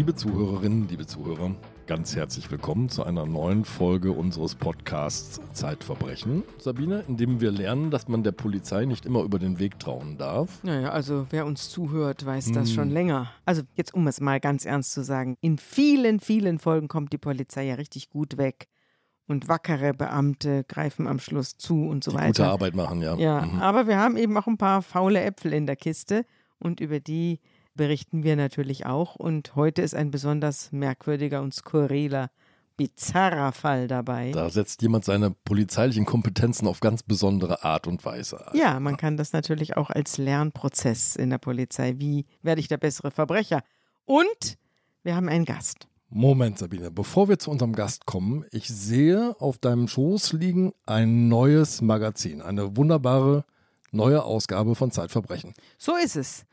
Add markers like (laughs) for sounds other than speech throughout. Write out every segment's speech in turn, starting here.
Liebe Zuhörerinnen, liebe Zuhörer, ganz herzlich willkommen zu einer neuen Folge unseres Podcasts Zeitverbrechen, Sabine, in dem wir lernen, dass man der Polizei nicht immer über den Weg trauen darf. Naja, also wer uns zuhört, weiß das Hm. schon länger. Also jetzt, um es mal ganz ernst zu sagen, in vielen, vielen Folgen kommt die Polizei ja richtig gut weg. Und wackere Beamte greifen am Schluss zu und so Die weiter. gute Arbeit machen, ja. Ja, Mhm. aber wir haben eben auch ein paar faule Äpfel in der Kiste und über die berichten wir natürlich auch. Und heute ist ein besonders merkwürdiger und skurriler, bizarrer Fall dabei. Da setzt jemand seine polizeilichen Kompetenzen auf ganz besondere Art und Weise ein. Ja, man kann das natürlich auch als Lernprozess in der Polizei. Wie werde ich der bessere Verbrecher? Und wir haben einen Gast. Moment, Sabine, bevor wir zu unserem Gast kommen, ich sehe auf deinem Schoß liegen ein neues Magazin, eine wunderbare neue Ausgabe von Zeitverbrechen. So ist es.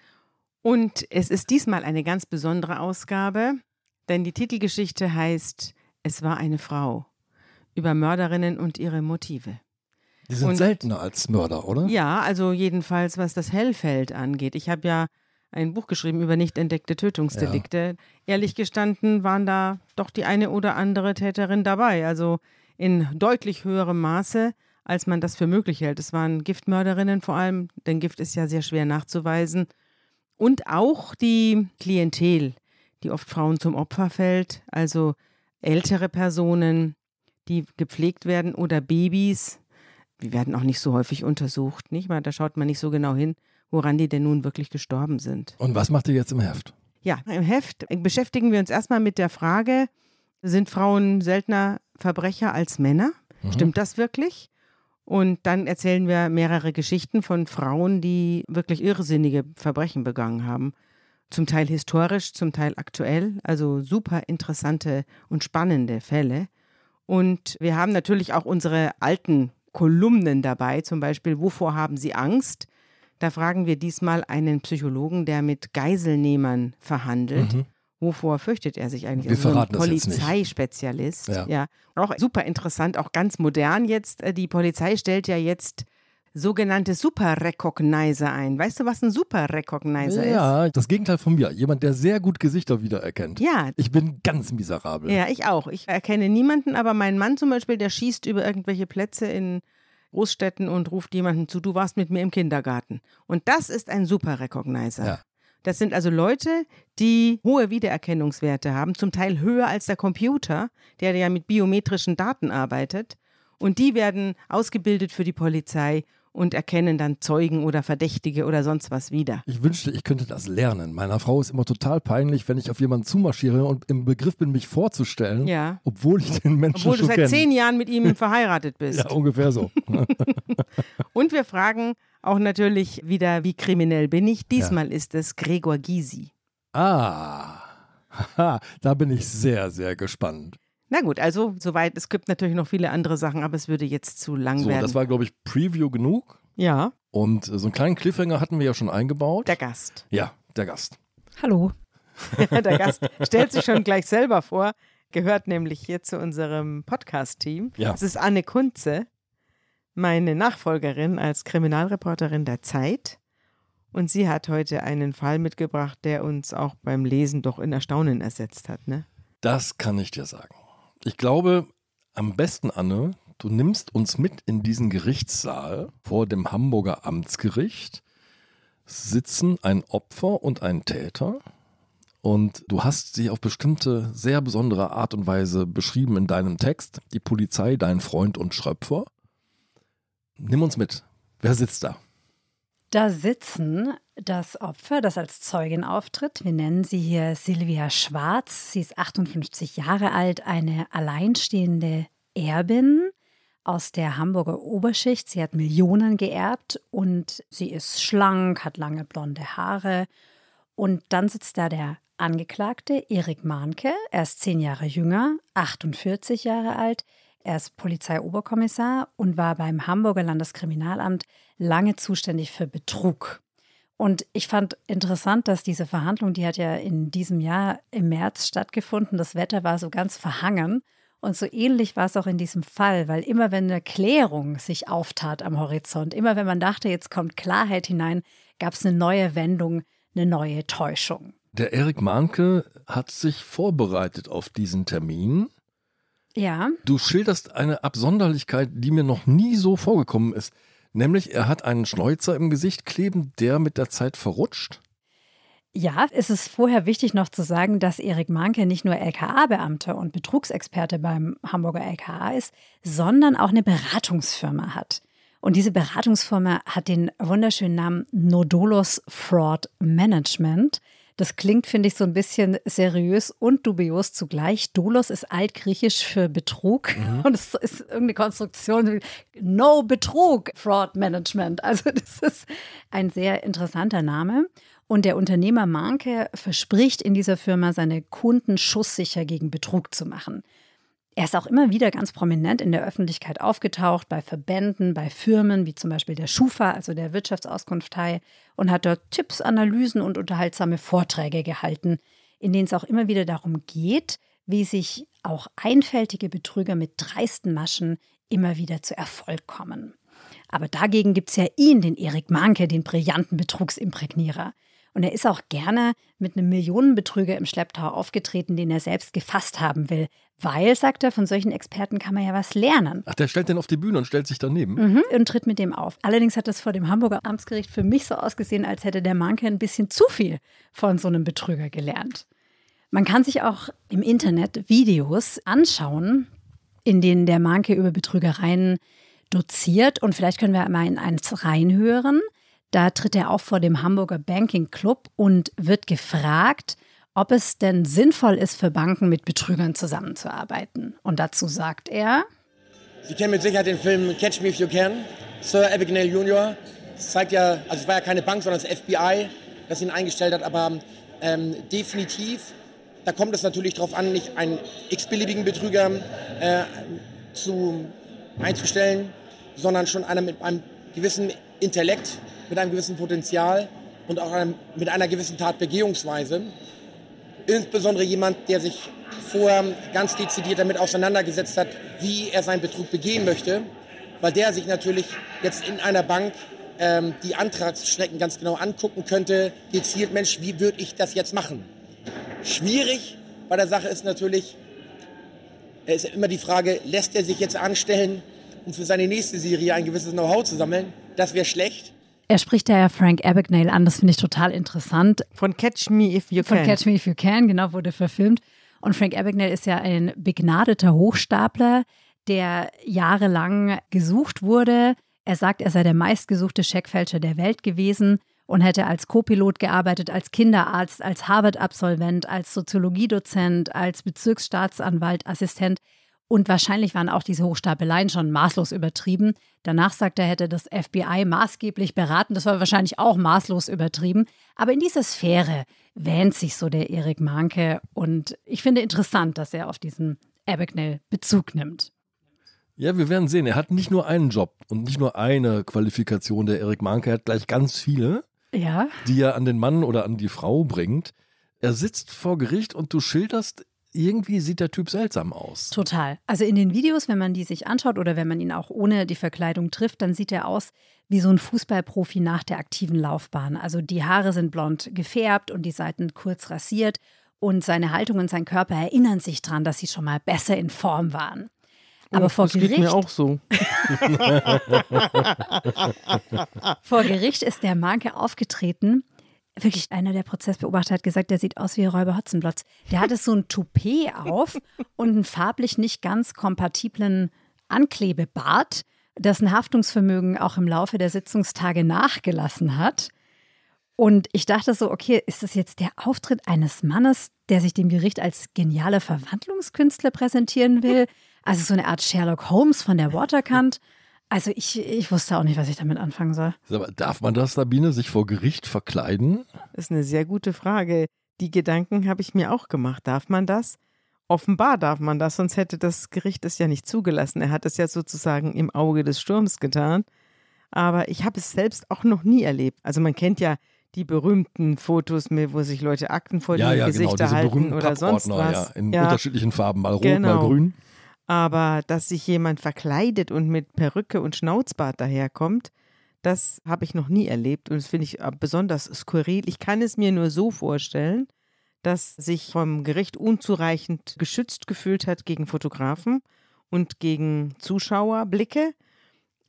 Und es ist diesmal eine ganz besondere Ausgabe, denn die Titelgeschichte heißt Es war eine Frau über Mörderinnen und ihre Motive. Die sind Und- seltener als Mörder, oder? Ja, also jedenfalls was das Hellfeld angeht. Ich habe ja ein Buch geschrieben über nicht entdeckte Tötungsdelikte. Ehrlich gestanden waren da doch die eine oder andere Täterin dabei. Also in deutlich höherem Maße, als man das für möglich hält. Es waren Giftmörderinnen vor allem, denn Gift ist ja sehr schwer nachzuweisen. Und auch die Klientel, die oft Frauen zum Opfer fällt, also ältere Personen, die gepflegt werden oder Babys, die werden auch nicht so häufig untersucht, nicht mal? Da schaut man nicht so genau hin, woran die denn nun wirklich gestorben sind. Und was macht ihr jetzt im Heft? Ja, im Heft beschäftigen wir uns erstmal mit der Frage, sind Frauen seltener Verbrecher als Männer? Mhm. Stimmt das wirklich? Und dann erzählen wir mehrere Geschichten von Frauen, die wirklich irrsinnige Verbrechen begangen haben. Zum Teil historisch, zum Teil aktuell. Also super interessante und spannende Fälle. Und wir haben natürlich auch unsere alten Kolumnen dabei, zum Beispiel Wovor haben Sie Angst? Da fragen wir diesmal einen Psychologen, der mit Geiselnehmern verhandelt. Mhm. Wovor fürchtet er sich eigentlich? Wir Also so ein verraten das jetzt nicht. Polizeispezialist. Ja. ja. Auch super interessant, auch ganz modern jetzt. Äh, Die Polizei stellt ja jetzt sogenannte Super-Recognizer ein. Weißt du, was ein Super-Recognizer ist? Ja, das Gegenteil von mir. Jemand, der sehr gut Gesichter wiedererkennt. Ja, Ich bin ganz miserabel. ja, ich auch. Ich erkenne niemanden, aber mein Mann zum Beispiel, der schießt über irgendwelche Plätze in Großstädten und ruft jemanden zu, du warst mit mir im Kindergarten. Und das ist ein Super-Recognizer. Ja. Das sind also Leute, die hohe Wiedererkennungswerte haben, zum Teil höher als der Computer, der ja mit biometrischen Daten arbeitet. Und die werden ausgebildet für die Polizei und erkennen dann Zeugen oder Verdächtige oder sonst was wieder. Ich wünschte, ich könnte das lernen. Meiner Frau ist immer total peinlich, wenn ich auf jemanden zumarschiere und im Begriff bin, mich vorzustellen, Ja. obwohl ich den Menschen Obwohl du schon seit kenne. zehn Jahren mit ihm (laughs) verheiratet bist. Ja, ungefähr so. (laughs) (laughs) Und wir fragen auch natürlich wieder, wie kriminell bin ich? Diesmal ist es Gregor Gysi. ah, (laughs) haha, da bin ich sehr, sehr gespannt. Na gut, also soweit. Es gibt natürlich noch viele andere Sachen, aber es würde jetzt zu lang So, werden. das war, glaube ich, Preview genug. ja, Und so einen kleinen Cliffhanger hatten wir ja schon eingebaut. der Gast. ja, der Gast. Hallo. (laughs) der Gast stellt sich schon gleich selber vor, gehört nämlich hier zu unserem Podcast-Team. Ja. Es ist Anne Kunze, meine Nachfolgerin als Kriminalreporterin der Zeit. Und sie hat heute einen Fall mitgebracht, der uns auch beim Lesen doch in Erstaunen ersetzt hat. Ne? Das kann ich dir sagen. Ich glaube, am besten, Anne, du nimmst uns mit in diesen Gerichtssaal vor dem Hamburger Amtsgericht. Sitzen ein Opfer und ein Täter. Und du hast sie auf bestimmte, sehr besondere Art und Weise beschrieben in deinem Text. Die Polizei, dein Freund und Schröpfer. Nimm uns mit. Wer sitzt da? Da sitzen das Opfer, das als Zeugin auftritt. Wir nennen sie hier Silvia Schwarz. Sie ist 58 Jahre alt, eine alleinstehende Erbin aus der Hamburger Oberschicht. Sie hat Millionen geerbt und sie ist schlank, hat lange blonde Haare. Und dann sitzt da der Angeklagte Erik Mahnke. Er ist zehn Jahre jünger, 48 Jahre alt. Er ist Polizeioberkommissar und war beim Hamburger Landeskriminalamt lange zuständig für Betrug. Und ich fand interessant, dass diese Verhandlung, die hat ja in diesem Jahr im März stattgefunden. Das Wetter war so ganz verhangen. Und so ähnlich war es auch in diesem Fall, weil immer wenn eine Klärung sich auftat am Horizont, immer wenn man dachte, jetzt kommt Klarheit hinein, gab es eine neue Wendung, eine neue Täuschung. Der Erik Mahnke hat sich vorbereitet auf diesen Termin. Ja. Du schilderst eine Absonderlichkeit, die mir noch nie so vorgekommen ist. Nämlich, er hat einen Schnäuzer im Gesicht kleben, der mit der Zeit verrutscht. Ja, es ist vorher wichtig noch zu sagen, dass Erik Mahnke nicht nur LKA-Beamter und Betrugsexperte beim Hamburger LKA ist, sondern auch eine Beratungsfirma hat. Und diese Beratungsfirma hat den wunderschönen Namen Nodolos Fraud Management. Das klingt, finde ich, so ein bisschen seriös und dubios zugleich. Dolos ist altgriechisch für Betrug mhm. und es ist irgendeine Konstruktion wie No Betrug Fraud Management. Also das ist ein sehr interessanter Name. Und der Unternehmer Manke verspricht in dieser Firma, seine Kunden schusssicher gegen Betrug zu machen. Er ist auch immer wieder ganz prominent in der Öffentlichkeit aufgetaucht, bei Verbänden, bei Firmen wie zum Beispiel der Schufa, also der Wirtschaftsauskunftei, und hat dort Tipps, Analysen und unterhaltsame Vorträge gehalten, in denen es auch immer wieder darum geht, wie sich auch einfältige Betrüger mit dreisten Maschen immer wieder zu Erfolg kommen. Aber dagegen gibt es ja ihn, den Erik Manke, den brillanten Betrugsimprägnierer. Und er ist auch gerne mit einem Millionenbetrüger im Schlepptau aufgetreten, den er selbst gefasst haben will. Weil, sagt er, von solchen Experten kann man ja was lernen. Ach, der stellt den auf die Bühne und stellt sich daneben. Mhm, und tritt mit dem auf. Allerdings hat das vor dem Hamburger Amtsgericht für mich so ausgesehen, als hätte der Manke ein bisschen zu viel von so einem Betrüger gelernt. Man kann sich auch im Internet Videos anschauen, in denen der Manke über Betrügereien doziert. Und vielleicht können wir mal in eins reinhören. Da tritt er auch vor dem Hamburger Banking Club und wird gefragt, ob es denn sinnvoll ist, für Banken mit Betrügern zusammenzuarbeiten. Und dazu sagt er: Sie kennen mit Sicherheit den Film Catch Me If You Can, Sir Abigail Jr. Zeigt ja, also es war ja keine Bank, sondern das FBI, das ihn eingestellt hat, aber ähm, definitiv, da kommt es natürlich darauf an, nicht einen x-beliebigen Betrüger äh, zu, einzustellen, sondern schon einer mit einem gewissen Intellekt, mit einem gewissen Potenzial und auch einem, mit einer gewissen Tatbegehungsweise. Insbesondere jemand, der sich vorher ganz dezidiert damit auseinandergesetzt hat, wie er seinen Betrug begehen möchte, weil der sich natürlich jetzt in einer Bank ähm, die Antragsstrecken ganz genau angucken könnte, gezielt, Mensch, wie würde ich das jetzt machen? Schwierig bei der Sache ist natürlich, ist immer die Frage, lässt er sich jetzt anstellen, um für seine nächste Serie ein gewisses Know-how zu sammeln? Das wäre schlecht. Er spricht da ja Frank Abagnale an, das finde ich total interessant. Von Catch Me If You Can. Von Catch Me If You Can, genau, wurde verfilmt. Und Frank Abagnale ist ja ein begnadeter Hochstapler, der jahrelang gesucht wurde. Er sagt, er sei der meistgesuchte Scheckfälscher der Welt gewesen und hätte als Co-Pilot gearbeitet, als Kinderarzt, als Harvard-Absolvent, als Soziologiedozent, als Bezirksstaatsanwalt, Assistent. Und wahrscheinlich waren auch diese Hochstapeleien schon maßlos übertrieben. Danach sagt er, hätte das FBI maßgeblich beraten. Das war wahrscheinlich auch maßlos übertrieben. Aber in dieser Sphäre wähnt sich so der Erik Mahnke. Und ich finde interessant, dass er auf diesen Abagnale Bezug nimmt. Ja, wir werden sehen. Er hat nicht nur einen Job und nicht nur eine Qualifikation. Der Erik Mahnke er hat gleich ganz viele, ja. die er an den Mann oder an die Frau bringt. Er sitzt vor Gericht und du schilderst irgendwie sieht der Typ seltsam aus. Total. Also in den Videos, wenn man die sich anschaut oder wenn man ihn auch ohne die Verkleidung trifft, dann sieht er aus wie so ein Fußballprofi nach der aktiven Laufbahn. Also die Haare sind blond gefärbt und die Seiten kurz rasiert und seine Haltung und sein Körper erinnern sich daran, dass sie schon mal besser in Form waren. Aber oh, vor das Gericht. Geht mir auch so. (laughs) vor Gericht ist der Manke aufgetreten wirklich einer der Prozessbeobachter hat gesagt, der sieht aus wie Räuber Hotzenblotz. Der hatte so ein Toupet auf und einen farblich nicht ganz kompatiblen Anklebebart, dessen Haftungsvermögen auch im Laufe der Sitzungstage nachgelassen hat. Und ich dachte so, okay, ist das jetzt der Auftritt eines Mannes, der sich dem Gericht als genialer Verwandlungskünstler präsentieren will? Also so eine Art Sherlock Holmes von der Waterkant. Also ich, ich wusste auch nicht, was ich damit anfangen soll. Aber darf man das, Sabine, sich vor Gericht verkleiden? Das ist eine sehr gute Frage. Die Gedanken habe ich mir auch gemacht. Darf man das? Offenbar darf man das, sonst hätte das Gericht es ja nicht zugelassen. Er hat es ja sozusagen im Auge des Sturms getan. Aber ich habe es selbst auch noch nie erlebt. Also man kennt ja die berühmten Fotos, wo sich Leute Akten vor ja, die ja, Gesichter genau, halten oder sonst was. Ja, in ja. unterschiedlichen Farben, mal rot, genau. mal grün. Aber dass sich jemand verkleidet und mit Perücke und Schnauzbart daherkommt, das habe ich noch nie erlebt und das finde ich besonders skurril. Ich kann es mir nur so vorstellen, das sich vom Gericht unzureichend geschützt gefühlt hat gegen Fotografen und gegen Zuschauerblicke.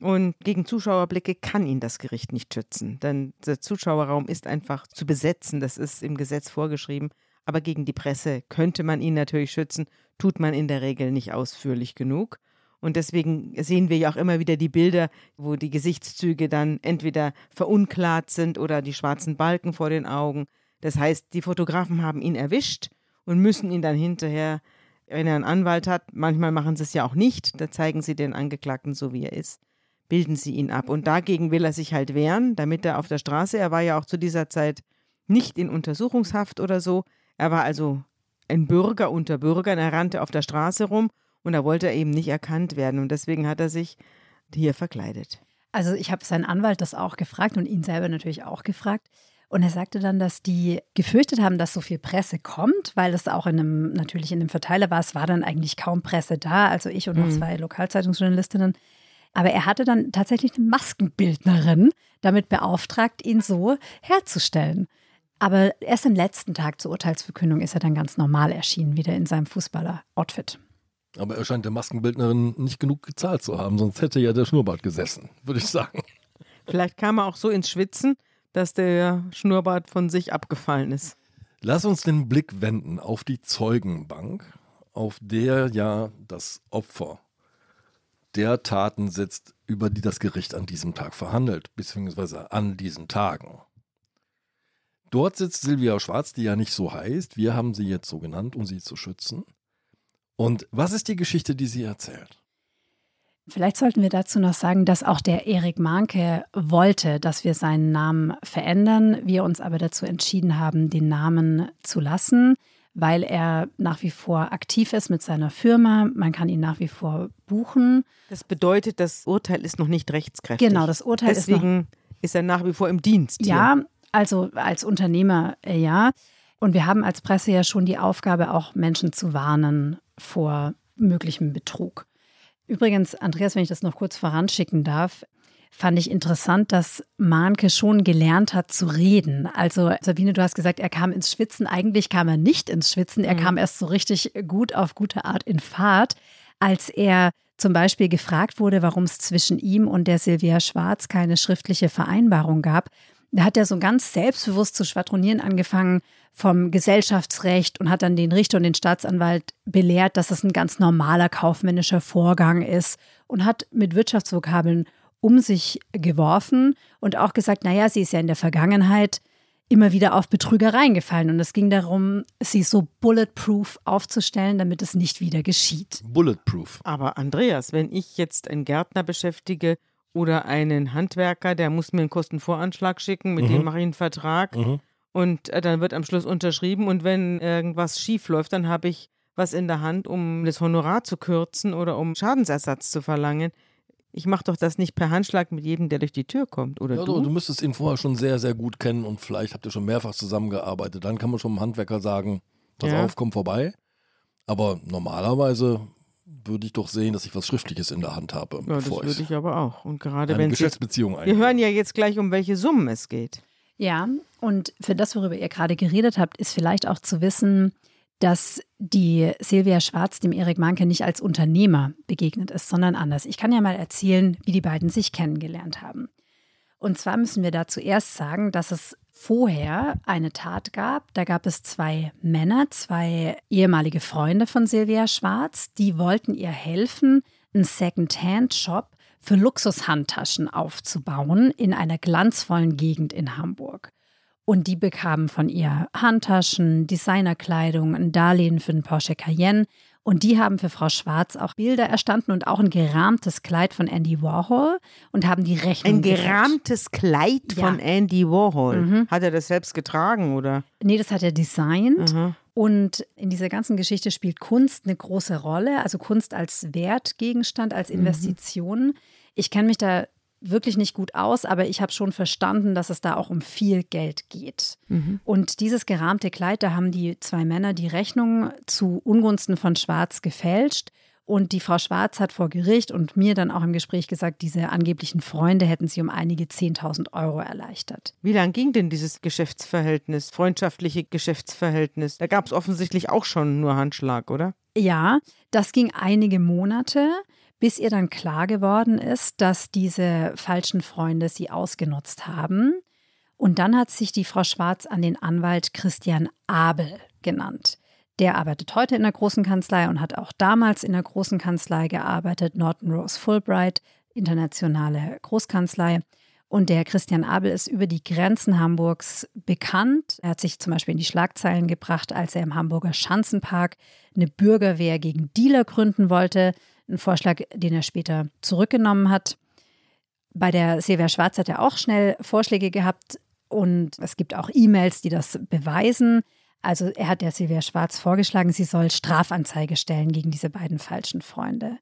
Und gegen Zuschauerblicke kann ihn das Gericht nicht schützen, denn der Zuschauerraum ist einfach zu besetzen, das ist im Gesetz vorgeschrieben. Aber gegen die Presse könnte man ihn natürlich schützen, tut man in der Regel nicht ausführlich genug. Und deswegen sehen wir ja auch immer wieder die Bilder, wo die Gesichtszüge dann entweder verunklart sind oder die schwarzen Balken vor den Augen. Das heißt, die Fotografen haben ihn erwischt und müssen ihn dann hinterher, wenn er einen Anwalt hat, manchmal machen sie es ja auch nicht, da zeigen sie den Angeklagten so, wie er ist, bilden sie ihn ab. Und dagegen will er sich halt wehren, damit er auf der Straße, er war ja auch zu dieser Zeit nicht in Untersuchungshaft oder so, er war also ein Bürger unter Bürgern, er rannte auf der Straße rum und da wollte er eben nicht erkannt werden. Und deswegen hat er sich hier verkleidet. Also ich habe seinen Anwalt das auch gefragt und ihn selber natürlich auch gefragt. Und er sagte dann, dass die gefürchtet haben, dass so viel Presse kommt, weil es auch in einem, natürlich in einem Verteiler war. Es war dann eigentlich kaum Presse da, also ich und noch mhm. zwei Lokalzeitungsjournalistinnen. Aber er hatte dann tatsächlich eine Maskenbildnerin damit beauftragt, ihn so herzustellen. Aber erst am letzten Tag zur Urteilsverkündung ist er dann ganz normal erschienen, wieder in seinem Fußballer-Outfit. Aber er scheint der Maskenbildnerin nicht genug gezahlt zu haben, sonst hätte ja der Schnurrbart gesessen, würde ich sagen. Vielleicht kam er auch so ins Schwitzen, dass der Schnurrbart von sich abgefallen ist. Lass uns den Blick wenden auf die Zeugenbank, auf der ja das Opfer der Taten sitzt, über die das Gericht an diesem Tag verhandelt, beziehungsweise an diesen Tagen. Dort sitzt Silvia Schwarz, die ja nicht so heißt. Wir haben sie jetzt so genannt, um sie zu schützen. Und was ist die Geschichte, die sie erzählt? Vielleicht sollten wir dazu noch sagen, dass auch der Erik Manke wollte, dass wir seinen Namen verändern, wir uns aber dazu entschieden haben, den Namen zu lassen, weil er nach wie vor aktiv ist mit seiner Firma. Man kann ihn nach wie vor buchen. Das bedeutet, das Urteil ist noch nicht rechtskräftig. Genau, das Urteil Deswegen ist Deswegen ist er nach wie vor im Dienst. Hier. Ja, also als Unternehmer, äh, ja. Und wir haben als Presse ja schon die Aufgabe, auch Menschen zu warnen vor möglichem Betrug. Übrigens, Andreas, wenn ich das noch kurz voranschicken darf, fand ich interessant, dass Mahnke schon gelernt hat zu reden. Also Sabine, du hast gesagt, er kam ins Schwitzen. Eigentlich kam er nicht ins Schwitzen. Er mhm. kam erst so richtig gut auf gute Art in Fahrt, als er zum Beispiel gefragt wurde, warum es zwischen ihm und der Silvia Schwarz keine schriftliche Vereinbarung gab. Da hat er so ganz selbstbewusst zu schwadronieren angefangen vom Gesellschaftsrecht und hat dann den Richter und den Staatsanwalt belehrt, dass es ein ganz normaler kaufmännischer Vorgang ist und hat mit Wirtschaftsvokabeln um sich geworfen und auch gesagt, naja, sie ist ja in der Vergangenheit immer wieder auf Betrügereien gefallen und es ging darum, sie so bulletproof aufzustellen, damit es nicht wieder geschieht. Bulletproof. Aber Andreas, wenn ich jetzt einen Gärtner beschäftige oder einen Handwerker, der muss mir einen Kostenvoranschlag schicken, mit mhm. dem mache ich einen Vertrag mhm. und äh, dann wird am Schluss unterschrieben und wenn irgendwas schief läuft, dann habe ich was in der Hand, um das Honorar zu kürzen oder um Schadensersatz zu verlangen. Ich mache doch das nicht per Handschlag mit jedem, der durch die Tür kommt, oder ja, du? Du müsstest ihn vorher schon sehr, sehr gut kennen und vielleicht habt ihr schon mehrfach zusammengearbeitet. Dann kann man schon dem Handwerker sagen, pass ja. auf, komm vorbei. Aber normalerweise würde ich doch sehen, dass ich was Schriftliches in der Hand habe. Ja, das würde ich aber auch. Und gerade eine wenn Geschäftsbeziehung Sie, Wir hören ja jetzt gleich, um welche Summen es geht. Ja, und für das, worüber ihr gerade geredet habt, ist vielleicht auch zu wissen, dass die Silvia Schwarz dem Erik Manke nicht als Unternehmer begegnet ist, sondern anders. Ich kann ja mal erzählen, wie die beiden sich kennengelernt haben. Und zwar müssen wir da zuerst sagen, dass es vorher eine Tat gab. Da gab es zwei Männer, zwei ehemalige Freunde von Silvia Schwarz, die wollten ihr helfen, einen Second-Hand-Shop für Luxushandtaschen aufzubauen in einer glanzvollen Gegend in Hamburg. Und die bekamen von ihr Handtaschen, Designerkleidung, ein Darlehen für den Porsche Cayenne und die haben für Frau Schwarz auch Bilder erstanden und auch ein gerahmtes Kleid von Andy Warhol und haben die Rechnung. Ein gerahmtes Kleid ja. von Andy Warhol. Mhm. Hat er das selbst getragen oder? Nee, das hat er designt. Mhm. Und in dieser ganzen Geschichte spielt Kunst eine große Rolle, also Kunst als Wertgegenstand, als mhm. Investition. Mhm. Ich kenne mich da wirklich nicht gut aus, aber ich habe schon verstanden, dass es da auch um viel Geld geht. Mhm. Und dieses gerahmte Kleid, da haben die zwei Männer die Rechnung zu Ungunsten von Schwarz gefälscht Und die Frau Schwarz hat vor Gericht und mir dann auch im Gespräch gesagt, diese angeblichen Freunde hätten sie um einige 10.000 Euro erleichtert. Wie lang ging denn dieses Geschäftsverhältnis, freundschaftliche Geschäftsverhältnis? Da gab es offensichtlich auch schon nur Handschlag, oder? Ja, das ging einige Monate, bis ihr dann klar geworden ist, dass diese falschen Freunde sie ausgenutzt haben. Und dann hat sich die Frau Schwarz an den Anwalt Christian Abel genannt. Der arbeitet heute in der großen Kanzlei und hat auch damals in der großen Kanzlei gearbeitet, Norton Rose Fulbright, internationale Großkanzlei. Und der Christian Abel ist über die Grenzen Hamburgs bekannt. Er hat sich zum Beispiel in die Schlagzeilen gebracht, als er im Hamburger Schanzenpark eine Bürgerwehr gegen Dealer gründen wollte. Ein Vorschlag, den er später zurückgenommen hat. Bei der Silvia Schwarz hat er auch schnell Vorschläge gehabt und es gibt auch E-Mails, die das beweisen. Also er hat der Silvia Schwarz vorgeschlagen, sie soll Strafanzeige stellen gegen diese beiden falschen Freunde.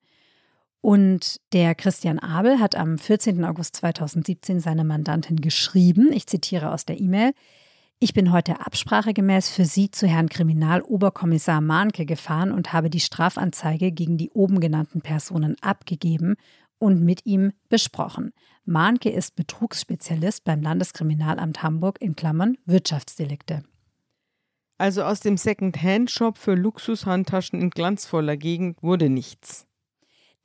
Und der Christian Abel hat am 14. August 2017 seiner Mandantin geschrieben, ich zitiere aus der E-Mail, ich bin heute absprachegemäß für Sie zu Herrn Kriminaloberkommissar Mahnke gefahren und habe die Strafanzeige gegen die oben genannten Personen abgegeben und mit ihm besprochen. Mahnke ist Betrugsspezialist beim Landeskriminalamt Hamburg in Klammern Wirtschaftsdelikte. Also aus dem Second-Hand-Shop für Luxushandtaschen in glanzvoller Gegend wurde nichts.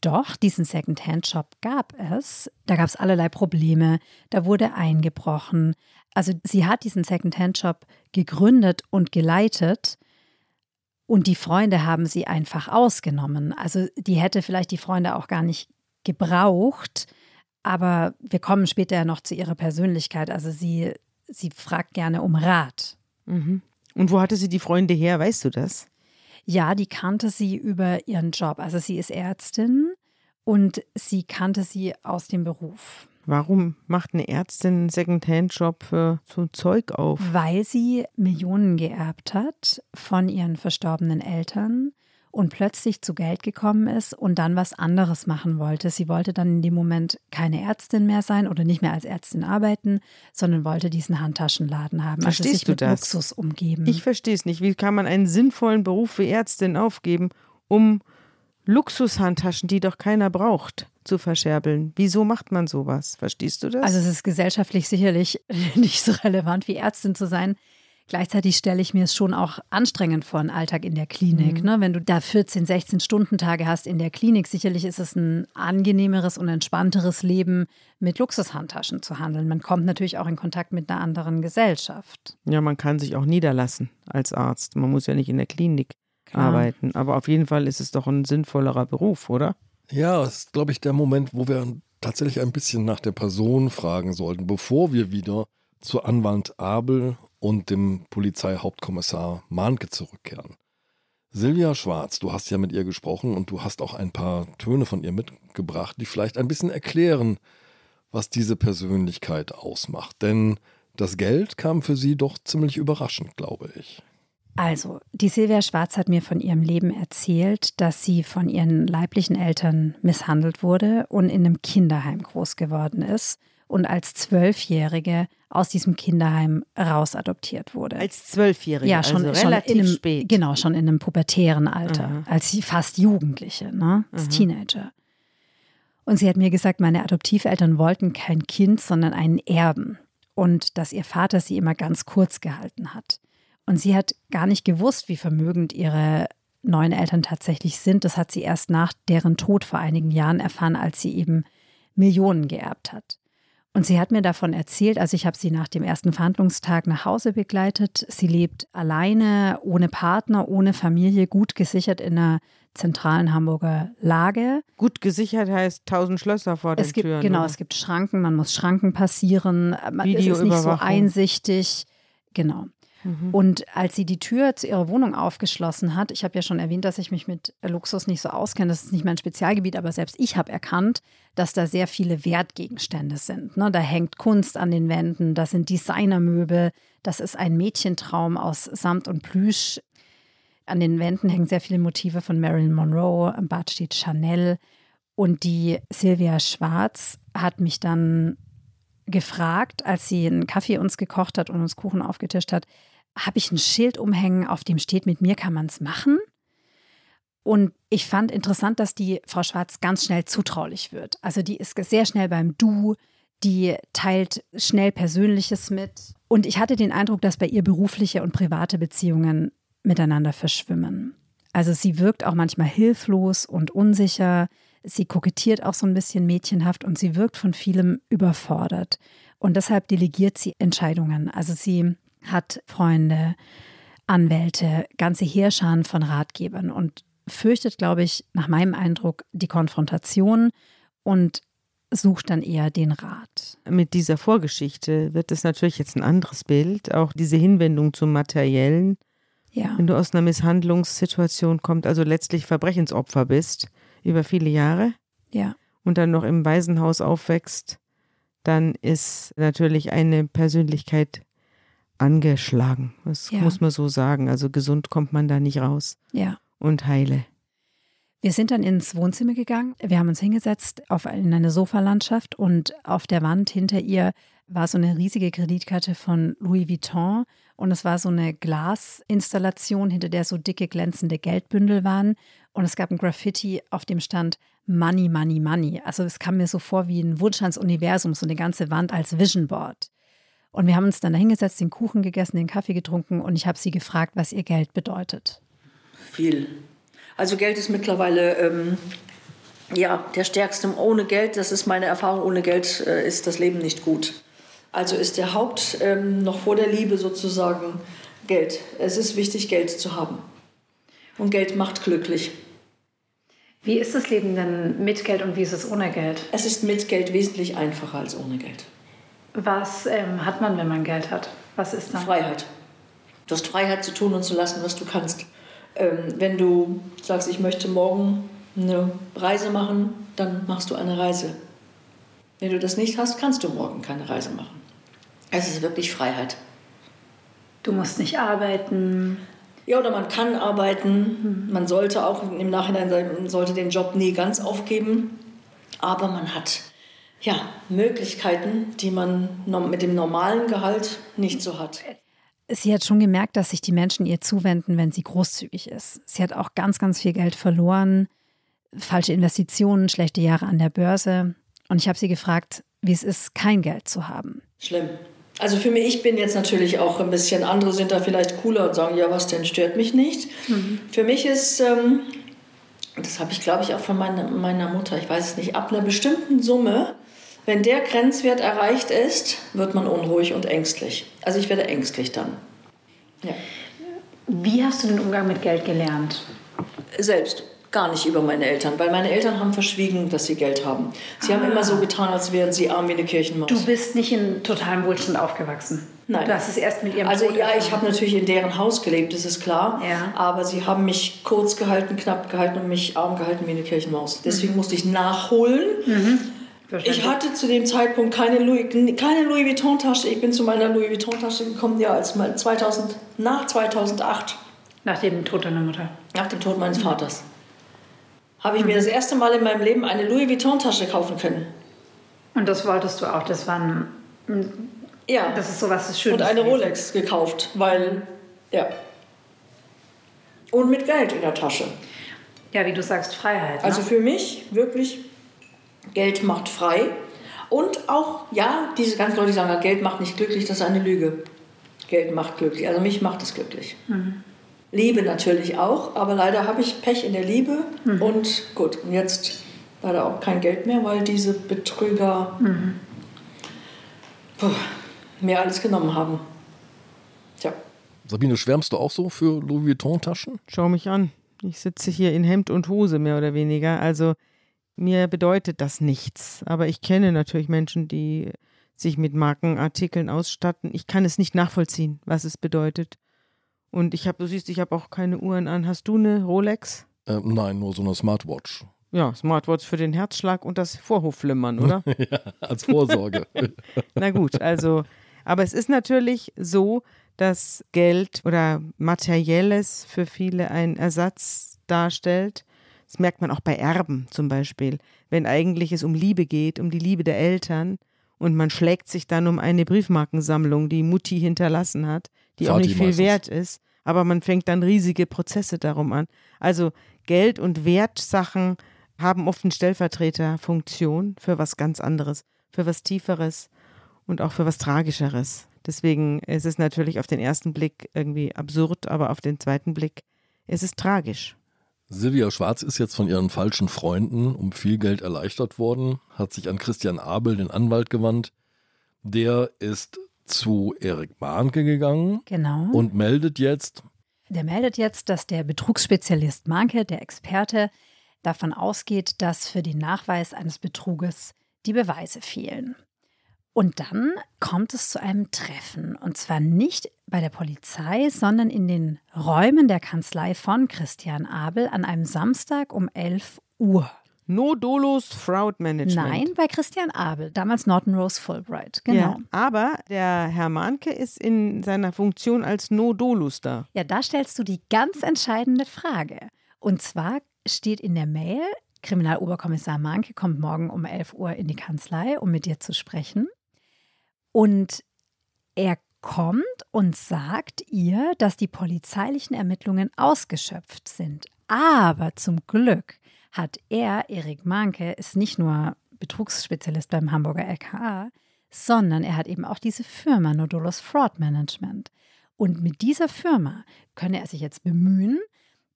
Doch, diesen Second-Hand-Shop gab es. Da gab es allerlei Probleme. Da wurde eingebrochen. Also sie hat diesen Second-Hand-Shop gegründet und geleitet. Und die Freunde haben sie einfach ausgenommen. Also die hätte vielleicht die Freunde auch gar nicht gebraucht. Aber wir kommen später ja noch zu ihrer Persönlichkeit. Also sie, sie fragt gerne um Rat. Mhm. Und wo hatte sie die Freunde her, weißt du das? Ja, die kannte sie über ihren Job. Also sie ist Ärztin und sie kannte sie aus dem Beruf. Warum macht eine Ärztin einen Second-Hand-Job für so ein Zeug auf? Weil sie Millionen geerbt hat von ihren verstorbenen Eltern und plötzlich zu Geld gekommen ist und dann was anderes machen wollte. Sie wollte dann in dem Moment keine Ärztin mehr sein oder nicht mehr als Ärztin arbeiten, sondern wollte diesen Handtaschenladen haben. Verstehst also sich du mit das? Luxus umgeben. Ich verstehe es nicht. Wie kann man einen sinnvollen Beruf wie Ärztin aufgeben, um Luxushandtaschen, die doch keiner braucht, zu verscherbeln? Wieso macht man sowas? Verstehst du das? Also es ist gesellschaftlich sicherlich (laughs) nicht so relevant wie Ärztin zu sein. Gleichzeitig stelle ich mir es schon auch anstrengend vor, einen Alltag in der Klinik. Mhm. Ne? Wenn du da 14, 16 Stundentage hast in der Klinik, sicherlich ist es ein angenehmeres und entspannteres Leben, mit Luxushandtaschen zu handeln. Man kommt natürlich auch in Kontakt mit einer anderen Gesellschaft. ja, man kann sich auch niederlassen als Arzt. Man muss ja nicht in der Klinik. Arbeiten. Aber auf jeden Fall ist es doch ein sinnvollerer Beruf, oder? Ja, das ist, glaube ich, der Moment, wo wir tatsächlich ein bisschen nach der Person fragen sollten, bevor wir wieder zu Anwalt Abel und dem Polizeihauptkommissar Mahnke zurückkehren. Silvia Schwarz, du hast ja mit ihr gesprochen und du hast auch ein paar Töne von ihr mitgebracht, die vielleicht ein bisschen erklären, was diese Persönlichkeit ausmacht. Denn das Geld kam für sie doch ziemlich überraschend, glaube ich. Also, die Silvia Schwarz hat mir von ihrem Leben erzählt, dass sie von ihren leiblichen Eltern misshandelt wurde und in einem Kinderheim groß geworden ist und als Zwölfjährige aus diesem Kinderheim rausadoptiert wurde. Als Zwölfjährige, ja, schon, also schon relativ in einem, spät. Genau, schon in einem pubertären Alter, Mhm. als sie fast Jugendliche, ne? als Mhm. Teenager. Und sie hat mir gesagt, meine Adoptiveltern wollten kein Kind, sondern einen Erben. Und dass ihr Vater sie immer ganz kurz gehalten hat. Und sie hat gar nicht gewusst, wie vermögend ihre neuen Eltern tatsächlich sind. Das hat sie erst nach deren Tod vor einigen Jahren erfahren, als sie eben Millionen geerbt hat. Und sie hat mir davon erzählt, also ich habe sie nach dem ersten Verhandlungstag nach Hause begleitet. Sie lebt alleine, ohne Partner, ohne Familie, gut gesichert in einer zentralen Hamburger Lage. Gut gesichert heißt tausend Schlösser vor den Es gibt, Türen. genau, oder? es gibt Schranken, man muss Schranken passieren. Man- Es ist nicht so einsichtig. Genau. Mhm. Und als sie die Tür zu ihrer Wohnung aufgeschlossen hat, ich habe ja schon erwähnt, dass ich mich mit Luxus nicht so auskenne, das ist nicht mein Spezialgebiet, aber selbst ich habe erkannt, dass da sehr viele Wertgegenstände sind. Ne? Da hängt Kunst an den Wänden, das sind Designermöbel, das ist ein Mädchentraum aus Samt und Plüsch. An den Wänden hängen sehr viele Motive von Marilyn Monroe, am Bad steht Chanel. Und die Silvia Schwarz hat mich dann gefragt, als sie einen Kaffee uns gekocht hat und uns Kuchen aufgetischt hat, habe ich ein Schild umhängen, auf dem steht, mit mir kann man es machen? Und ich fand interessant, dass die Frau Schwarz ganz schnell zutraulich wird. Also die ist sehr schnell beim Du, die teilt schnell Persönliches mit. Und ich hatte den Eindruck, dass bei ihr berufliche und private Beziehungen miteinander verschwimmen. Also sie wirkt auch manchmal hilflos und unsicher. Sie kokettiert auch so ein bisschen mädchenhaft und sie wirkt von vielem überfordert. Und deshalb delegiert sie Entscheidungen. Also sie hat Freunde, Anwälte, ganze Heerscharen von Ratgebern und fürchtet, glaube ich, nach meinem Eindruck die Konfrontation und sucht dann eher den Rat. Mit dieser Vorgeschichte wird es natürlich jetzt ein anderes Bild, auch diese Hinwendung zum Materiellen. Ja. Wenn du aus einer Misshandlungssituation kommst, also letztlich Verbrechensopfer bist, über viele Jahre. Ja. Und dann noch im Waisenhaus aufwächst, dann ist natürlich eine Persönlichkeit angeschlagen. Das ja. muss man so sagen. Also gesund kommt man da nicht raus. Ja. Und heile. Wir sind dann ins Wohnzimmer gegangen. Wir haben uns hingesetzt auf in eine Sofalandschaft und auf der Wand hinter ihr war so eine riesige Kreditkarte von Louis Vuitton und es war so eine Glasinstallation, hinter der so dicke glänzende Geldbündel waren und es gab ein Graffiti, auf dem stand Money, Money, Money. Also es kam mir so vor wie ein Wunsch ans Universum, so eine ganze Wand als Vision Board. Und wir haben uns dann da hingesetzt, den Kuchen gegessen, den Kaffee getrunken und ich habe sie gefragt, was ihr Geld bedeutet. Viel. Also Geld ist mittlerweile ähm, ja, der stärkste. Ohne Geld, das ist meine Erfahrung, ohne Geld äh, ist das Leben nicht gut. Also ist der Haupt ähm, noch vor der Liebe sozusagen Geld. Es ist wichtig, Geld zu haben. Und Geld macht glücklich. Wie ist das Leben denn mit Geld und wie ist es ohne Geld? Es ist mit Geld wesentlich einfacher als ohne Geld. Was ähm, hat man, wenn man Geld hat? Was ist dann? Freiheit. Du hast Freiheit zu tun und zu lassen, was du kannst. Ähm, wenn du sagst, ich möchte morgen eine Reise machen, dann machst du eine Reise. Wenn du das nicht hast, kannst du morgen keine Reise machen. Es ist wirklich Freiheit. Du musst nicht arbeiten. Ja, oder man kann arbeiten. Man sollte auch im Nachhinein sollte den Job nie ganz aufgeben. Aber man hat ja, Möglichkeiten, die man mit dem normalen Gehalt nicht so hat. Sie hat schon gemerkt, dass sich die Menschen ihr zuwenden, wenn sie großzügig ist. Sie hat auch ganz, ganz viel Geld verloren, falsche Investitionen, schlechte Jahre an der Börse. Und ich habe sie gefragt, wie es ist, kein Geld zu haben. Schlimm. Also für mich, ich bin jetzt natürlich auch ein bisschen, andere sind da vielleicht cooler und sagen, ja, was denn, stört mich nicht. Mhm. Für mich ist, ähm, das habe ich glaube ich auch von meiner, meiner Mutter, ich weiß es nicht, ab einer bestimmten Summe wenn der Grenzwert erreicht ist, wird man unruhig und ängstlich. Also ich werde ängstlich dann. Ja. Wie hast du den Umgang mit Geld gelernt? Selbst. Gar nicht über meine Eltern, weil meine Eltern haben verschwiegen, dass sie Geld haben. Sie ah. haben immer so getan, als wären sie arm wie eine Kirchenmaus. Du bist nicht in totalem Wohlstand aufgewachsen. Nein. Hast es erst mit ihrem Also Tod ja, ich habe natürlich in deren Haus gelebt, das ist klar. Ja. Aber sie haben mich kurz gehalten, knapp gehalten und mich arm gehalten wie eine Kirchenmaus. Deswegen mhm. musste ich nachholen. Mhm. Ich hatte zu dem Zeitpunkt keine Louis, keine Louis Vuitton-Tasche. Ich bin zu meiner Louis Vuitton-Tasche gekommen, ja, als mal 2000, nach 2008. Nach dem Tod deiner Mutter? Nach dem Tod meines Vaters. Habe ich mhm. mir das erste Mal in meinem Leben eine Louis Vuitton-Tasche kaufen können. Und das wolltest du auch? Das waren. Ja. Das ist sowas das Schönes. Und eine Rolex gekauft, weil. Ja. Und mit Geld in der Tasche. Ja, wie du sagst, Freiheit. Ne? Also für mich wirklich Geld macht frei. Und auch, ja, diese ganzen Leute, die sagen, Geld macht nicht glücklich, das ist eine Lüge. Geld macht glücklich. Also mich macht es glücklich. Mhm. Liebe natürlich auch, aber leider habe ich Pech in der Liebe. Mhm. Und gut, und jetzt leider auch kein Geld mehr, weil diese Betrüger mhm. puh, mir alles genommen haben. Tja. Sabine, schwärmst du auch so für Louis Vuitton-Taschen? Schau mich an. Ich sitze hier in Hemd und Hose mehr oder weniger. Also mir bedeutet das nichts. Aber ich kenne natürlich Menschen, die sich mit Markenartikeln ausstatten. Ich kann es nicht nachvollziehen, was es bedeutet. Und ich habe, du siehst, ich habe auch keine Uhren an. Hast du eine Rolex? Ähm, nein, nur so eine Smartwatch. Ja, Smartwatch für den Herzschlag und das Vorhofflimmern, oder? (laughs) ja, als Vorsorge. (laughs) Na gut, also, aber es ist natürlich so, dass Geld oder Materielles für viele ein Ersatz darstellt das merkt man auch bei Erben zum Beispiel, wenn eigentlich es um Liebe geht, um die Liebe der Eltern und man schlägt sich dann um eine Briefmarkensammlung, die Mutti hinterlassen hat, die Vati auch nicht viel meistens. wert ist. aber man fängt dann riesige Prozesse darum an. Also Geld und Wertsachen haben oft eine Stellvertreterfunktion für was ganz anderes, für was Tieferes und auch für was Tragischeres. Deswegen ist es natürlich auf den ersten Blick irgendwie absurd, aber auf den zweiten Blick ist es tragisch. Silvia Schwarz ist jetzt von ihren falschen Freunden um viel Geld erleichtert worden, hat sich an Christian Abel, den Anwalt, gewandt. Der ist zu Erik Mahnke gegangen Genau. und meldet jetzt, Der meldet jetzt, dass der Betrugsspezialist Manke, der Experte, davon ausgeht, dass für den Nachweis eines Betruges die Beweise fehlen. Und dann kommt es zu einem Treffen. Und zwar nicht bei der Polizei, sondern in den Räumen der Kanzlei von Christian Abel an einem Samstag um 11 Uhr. No Dolos Fraud Management. Nein, bei Christian Abel, damals Norton Rose Fulbright. Genau. Ja, aber der Herr Mahnke ist in seiner Funktion als No Dolus da. Ja, da stellst du die ganz entscheidende Frage. Und zwar steht in der Mail, Kriminaloberkommissar Mahnke kommt morgen um 11 Uhr in die Kanzlei, um mit dir zu sprechen. Und er kommt und sagt ihr, dass die polizeilichen Ermittlungen ausgeschöpft sind. Aber zum Glück hat er, Erik Mahnke, ist nicht nur Betrugsspezialist beim Hamburger LKA, sondern er hat eben auch diese Firma Nodolos Fraud Management. Und mit dieser Firma könne er sich jetzt bemühen,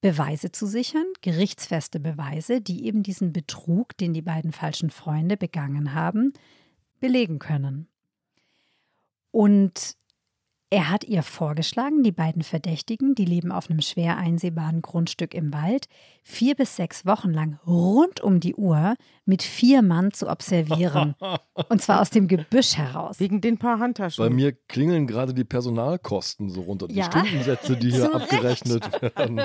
Beweise zu sichern, gerichtsfeste Beweise, die eben diesen Betrug, den die beiden falschen Freunde begangen haben, belegen können. Und er hat ihr vorgeschlagen, die beiden Verdächtigen, die leben auf einem schwer einsehbaren Grundstück im Wald, vier bis sechs Wochen lang rund um die Uhr mit vier Mann zu observieren. (laughs) Und zwar aus dem Gebüsch heraus. Wegen den paar Handtaschen. bei mir klingeln gerade die Personalkosten so runter, die Ja. Stundensätze, die hier abgerechnet werden.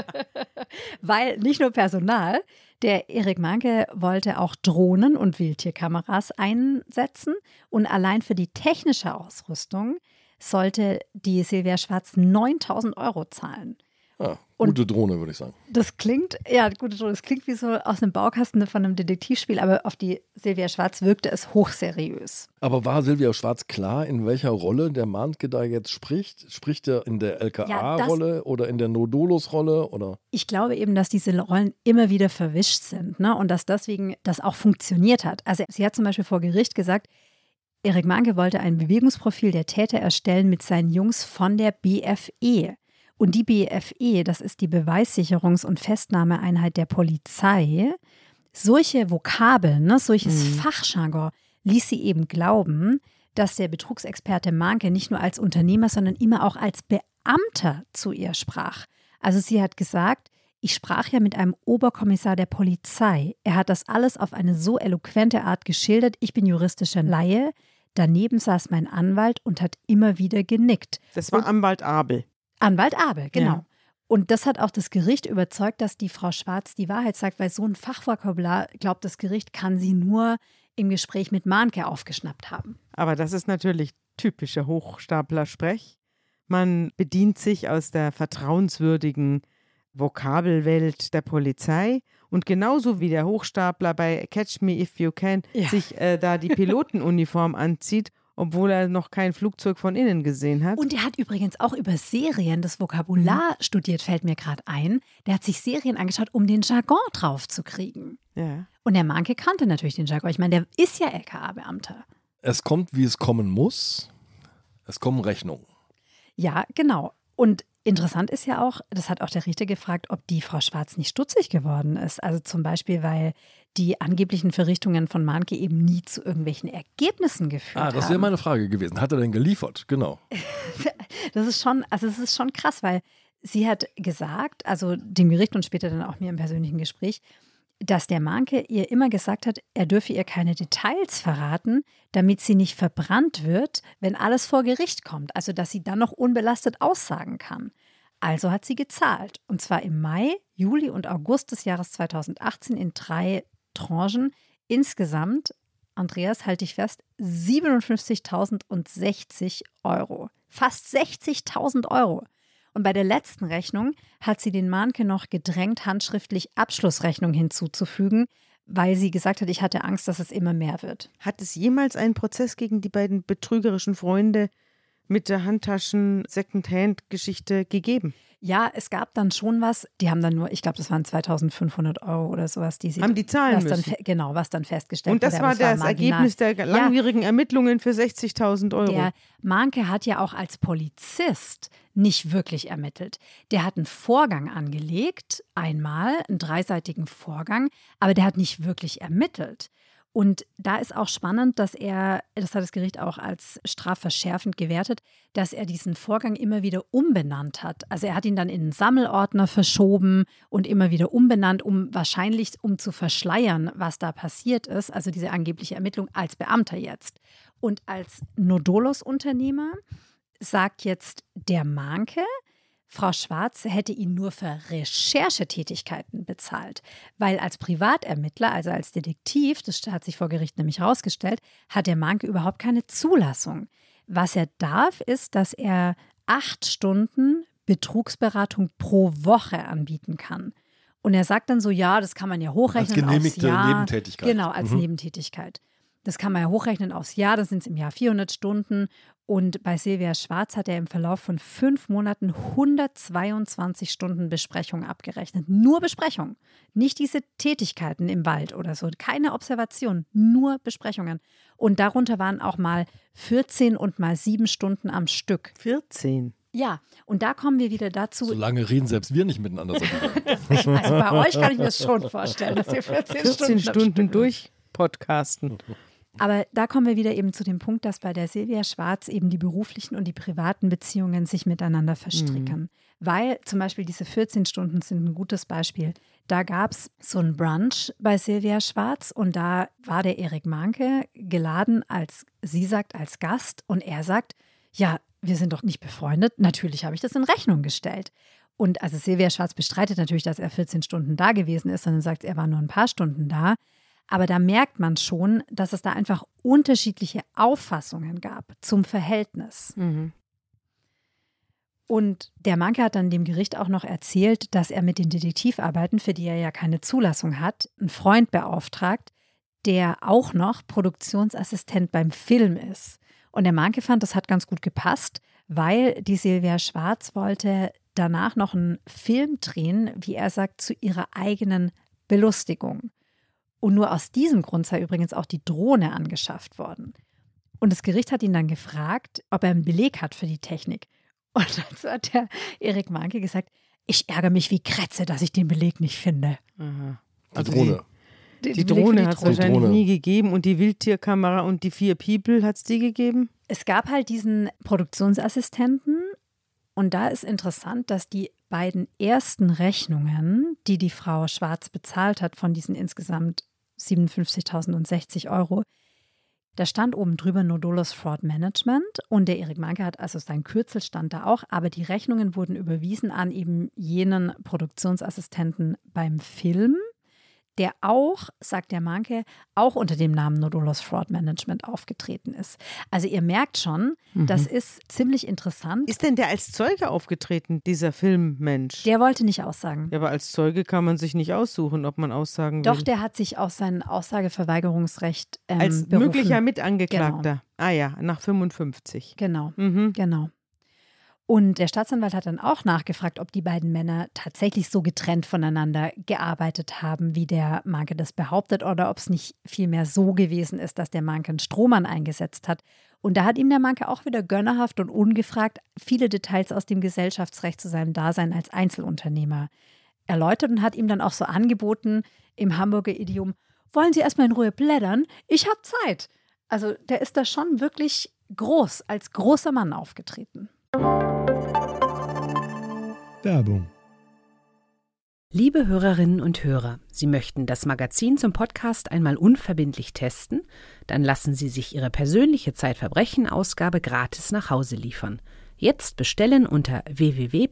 (laughs) Weil nicht nur Personal, der Erik Manke wollte auch Drohnen und Wildtierkameras einsetzen. Und allein für die technische Ausrüstung sollte die Silvia Schwarz 9000 Euro zahlen. Ah, gute Drohne, würde ich sagen. Das klingt, ja, gut, das klingt wie so aus einem Baukasten von einem Detektivspiel, aber auf die Silvia Schwarz wirkte es hochseriös. Aber war Silvia Schwarz klar, in welcher Rolle der Mahnke da jetzt spricht? Spricht er in der LKA-Rolle oder in der Nodolos-Rolle? Oder? Ich glaube eben, dass diese Rollen immer wieder verwischt sind ne? und dass deswegen das auch funktioniert hat. Also sie hat zum Beispiel vor Gericht gesagt, Erik Manke wollte ein Bewegungsprofil der Täter erstellen mit seinen Jungs von der BFE. Und die BFE, das ist die Beweissicherungs- und Festnahmeeinheit der Polizei. Solche Vokabeln, ne, solches Fachjargon ließ sie eben glauben, dass der Betrugsexperte Manke nicht nur als Unternehmer, sondern immer auch als Beamter zu ihr sprach. Also sie hat gesagt, ich sprach ja mit einem Oberkommissar der Polizei. Er hat das alles auf eine so eloquente Art geschildert. Ich bin juristischer Laie. Daneben saß mein Anwalt und hat immer wieder genickt. Das war Anwalt Abel. Anwalt Abel, genau. Ja. Und das hat auch das Gericht überzeugt, dass die Frau Schwarz die Wahrheit sagt, weil so ein Fachvokabular, glaubt das Gericht, kann sie nur im Gespräch mit Mahnke aufgeschnappt haben. Aber das ist natürlich typischer Hochstapler-Sprech. Man bedient sich aus der vertrauenswürdigen Vokabelwelt der Polizei. Und genauso wie der Hochstapler bei Catch Me If You Can Ja. sich äh, da die Pilotenuniform anzieht, obwohl er noch kein Flugzeug von innen gesehen hat. Und er hat übrigens auch über Serien das Vokabular studiert, fällt mir gerade ein. Der hat sich Serien angeschaut, um den Jargon draufzukriegen. ja. Und der Manke kannte natürlich den Jargon. Ich meine, der ist ja LKA-Beamter. Es kommt, wie es kommen muss. Es kommen Rechnungen. Ja, genau. Und interessant ist ja auch, das hat auch der Richter gefragt, ob die Frau Schwarz nicht stutzig geworden ist. Also zum Beispiel, weil die angeblichen Verrichtungen von Mahnke eben nie zu irgendwelchen Ergebnissen geführt Ah, das haben. wäre meine Frage gewesen. Hat er denn geliefert? Genau. (laughs) Das ist schon, also es ist schon krass, weil sie hat gesagt, also dem Gericht und später dann auch mir im persönlichen Gespräch, dass der Manke ihr immer gesagt hat, er dürfe ihr keine Details verraten, damit sie nicht verbrannt wird, wenn alles vor Gericht kommt. Also dass sie dann noch unbelastet aussagen kann. Also hat sie gezahlt. Und zwar im Mai, Juli und August des Jahres 2018 in drei Tranchen. Insgesamt, Andreas, halte ich fest, 57.060 Euro. Fast 60.000 Euro. Und bei der letzten Rechnung hat sie den Mahnke noch gedrängt, handschriftlich Abschlussrechnung hinzuzufügen, weil sie gesagt hat, ich hatte Angst, dass es immer mehr wird. Hat es jemals einen Prozess gegen die beiden betrügerischen Freunde mit der Handtaschen-Secondhand-Geschichte gegeben? Ja, es gab dann schon was. Die haben dann nur, ich glaube, das waren 2500 Euro oder sowas, die sie. Haben die zahlen was dann, müssen. Genau, was dann festgestellt Und das wurde, war es war das. Ergebnis der langwierigen Ermittlungen für 60.000 Euro. Der Manke hat ja auch als Polizist nicht wirklich ermittelt. Der hat einen Vorgang angelegt, einmal, einen dreiseitigen Vorgang, aber der hat nicht wirklich ermittelt. Und da ist auch spannend, dass er, das hat das Gericht auch als strafverschärfend gewertet, dass er diesen Vorgang immer wieder umbenannt hat. Also er hat ihn dann in einen Sammelordner verschoben und immer wieder umbenannt, um wahrscheinlich um zu verschleiern, was da passiert ist, also diese angebliche Ermittlung als Beamter jetzt. Und als Nodolos-Unternehmer sagt jetzt der Manke, Frau Schwarz hätte ihn nur für Recherchetätigkeiten bezahlt, weil als Privatermittler, also als Detektiv, das hat sich vor Gericht nämlich herausgestellt, hat der Manke überhaupt keine Zulassung. Was er darf, ist, dass er acht Stunden Betrugsberatung pro Woche anbieten kann. Und er sagt dann so, ja, das kann man ja hochrechnen aufs genehmigte Jahr. Nebentätigkeit. Genau, als Mhm. Nebentätigkeit. Das kann man ja hochrechnen aufs Jahr, das sind es im Jahr 400 Stunden. Und bei Silvia Schwarz hat er im Verlauf von fünf Monaten 122 Stunden Besprechung abgerechnet. Nur Besprechung. Nicht diese Tätigkeiten im Wald oder so. Keine Observation, nur Besprechungen. Und darunter waren auch mal 14 und mal sieben Stunden am Stück. 14. Ja, und da kommen wir wieder dazu. So lange reden selbst wir nicht miteinander. Also (laughs) bei euch kann ich mir das schon vorstellen, dass ihr 14, 14 Stunden, Stunden durch podcasten. Aber da kommen wir wieder eben zu dem Punkt, dass bei der Silvia Schwarz eben die beruflichen und die privaten Beziehungen sich miteinander verstricken. Weil zum Beispiel diese 14 Stunden sind ein gutes Beispiel. Da gab es so ein Brunch bei Silvia Schwarz und da war der Erik Manke geladen als, sie sagt, als Gast und er sagt, ja, wir sind doch nicht befreundet. Natürlich habe ich das in Rechnung gestellt. Und also Silvia Schwarz bestreitet natürlich, dass er 14 Stunden da gewesen ist, sondern sagt, er war nur ein paar Stunden da. Aber da merkt man schon, dass es da einfach unterschiedliche Auffassungen gab zum Verhältnis. Und der Manke hat dann dem Gericht auch noch erzählt, dass er mit den Detektivarbeiten, für die er ja keine Zulassung hat, einen Freund beauftragt, der auch noch Produktionsassistent beim Film ist. Und der Manke fand, das hat ganz gut gepasst, weil die Silvia Schwarz wollte danach noch einen Film drehen, wie er sagt, zu ihrer eigenen Belustigung. Und nur aus diesem Grund sei übrigens auch die Drohne angeschafft worden. Und das Gericht hat ihn dann gefragt, ob er einen Beleg hat für die Technik. Und dazu hat der Erik Manke gesagt, ich ärgere mich wie Kretze, dass ich den Beleg nicht finde. Aha. Die Also Drohne. Die, die für Drohne hat es wahrscheinlich Drohne. nie gegeben und die Wildtierkamera und die vier People hat es die gegeben? Es gab halt diesen Produktionsassistenten und da ist interessant, dass die beiden ersten Rechnungen, die die Frau Schwarz bezahlt hat von diesen insgesamt 57.060 Euro, da stand oben drüber Nodolos Fraud Management und der Erik Manke hat also sein Kürzel stand da auch, aber die Rechnungen wurden überwiesen an eben jenen Produktionsassistenten beim Film, der auch, sagt der Manke, auch unter dem Namen Nodolos Fraud Management aufgetreten ist. Also ihr merkt schon, das ist ziemlich interessant. Ist denn der als Zeuge aufgetreten, dieser Filmmensch? der wollte nicht aussagen. ja, aber als Zeuge kann man sich nicht aussuchen, ob man aussagen Doch, will. der hat sich auf sein Aussageverweigerungsrecht ähm, als berufen. möglicher Mitangeklagter. Ah ja, nach 55. Genau. Mhm. Genau. Und der Staatsanwalt hat dann auch nachgefragt, ob die beiden Männer tatsächlich so getrennt voneinander gearbeitet haben, wie der Manke das behauptet, oder ob es nicht vielmehr so gewesen ist, dass der Manke einen Strohmann eingesetzt hat. Und da hat ihm der Manke auch wieder gönnerhaft und ungefragt viele Details aus dem Gesellschaftsrecht zu seinem Dasein als Einzelunternehmer erläutert und hat ihm dann auch so angeboten im Hamburger Idiom, wollen Sie erstmal in Ruhe blättern? Ich habe Zeit. Also der ist da schon wirklich groß, als großer Mann aufgetreten. Werbung. Liebe Hörerinnen und Hörer, Sie möchten das Magazin zum Podcast einmal unverbindlich testen? Dann lassen Sie sich Ihre persönliche Zeitverbrechen-Ausgabe gratis nach Hause liefern. Jetzt bestellen unter www.zeit.de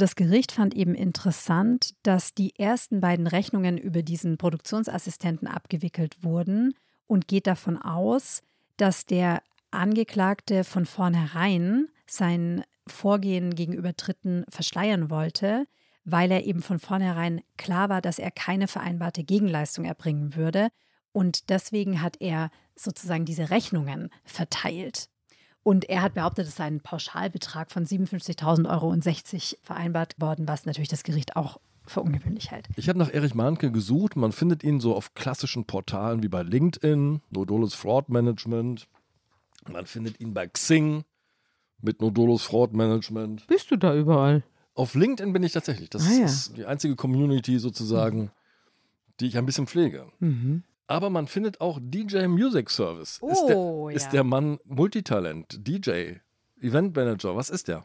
Das Gericht fand eben interessant, dass die ersten beiden Rechnungen über diesen Produktionsassistenten abgewickelt wurden und geht davon aus, dass der Angeklagte von vornherein sein Vorgehen gegenüber Dritten verschleiern wollte, weil er eben von vornherein klar war, dass er keine vereinbarte Gegenleistung erbringen würde. Und deswegen hat er sozusagen diese Rechnungen verteilt. Und er hat behauptet, es sei ein Pauschalbetrag von 57.000 Euro und 60 vereinbart worden, was natürlich das Gericht auch für ungewöhnlich hält. Ich habe nach Erich Mahnke gesucht. Man findet ihn so auf klassischen Portalen wie bei LinkedIn, Nodolos Fraud Management. Man findet ihn bei Xing mit Nodolos Fraud Management. Bist du da überall? Auf LinkedIn bin ich tatsächlich. Das Ah, ja. ist die einzige Community sozusagen, die ich ein bisschen pflege. Mhm. Aber man findet auch DJ Music Service. ist, Oh, der, ja. ist der Mann Multitalent, DJ, Eventmanager. Was ist der?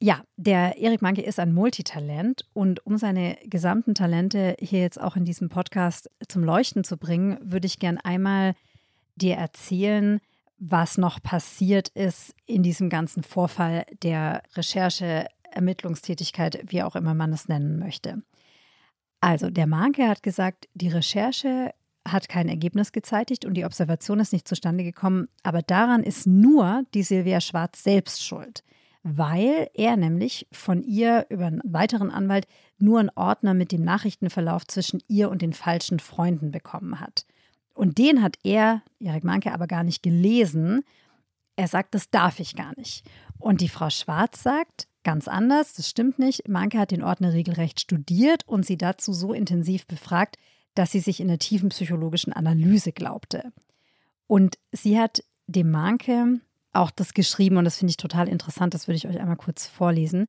Ja, der Erik Manke ist ein Multitalent und um seine gesamten Talente hier jetzt auch in diesem Podcast zum Leuchten zu bringen, würde ich gern einmal dir erzählen, was noch passiert ist in diesem ganzen Vorfall der Recherche, Ermittlungstätigkeit, wie auch immer man es nennen möchte. Also, der Manke hat gesagt, die Recherche hat kein Ergebnis gezeitigt und die Observation ist nicht zustande gekommen, aber daran ist nur die Silvia Schwarz selbst schuld weil er nämlich von ihr über einen weiteren Anwalt nur einen Ordner mit dem Nachrichtenverlauf zwischen ihr und den falschen Freunden bekommen hat. Und den hat er, Erik Manke, aber gar nicht gelesen. Er sagt, das darf ich gar nicht. Und die Frau Schwarz sagt, ganz anders, das stimmt nicht. Manke hat den Ordner regelrecht studiert und sie dazu so intensiv befragt, dass sie sich in der tiefen psychologischen Analyse glaubte. Und sie hat dem Manke auch das geschrieben und das finde ich total interessant, das würde ich euch einmal kurz vorlesen,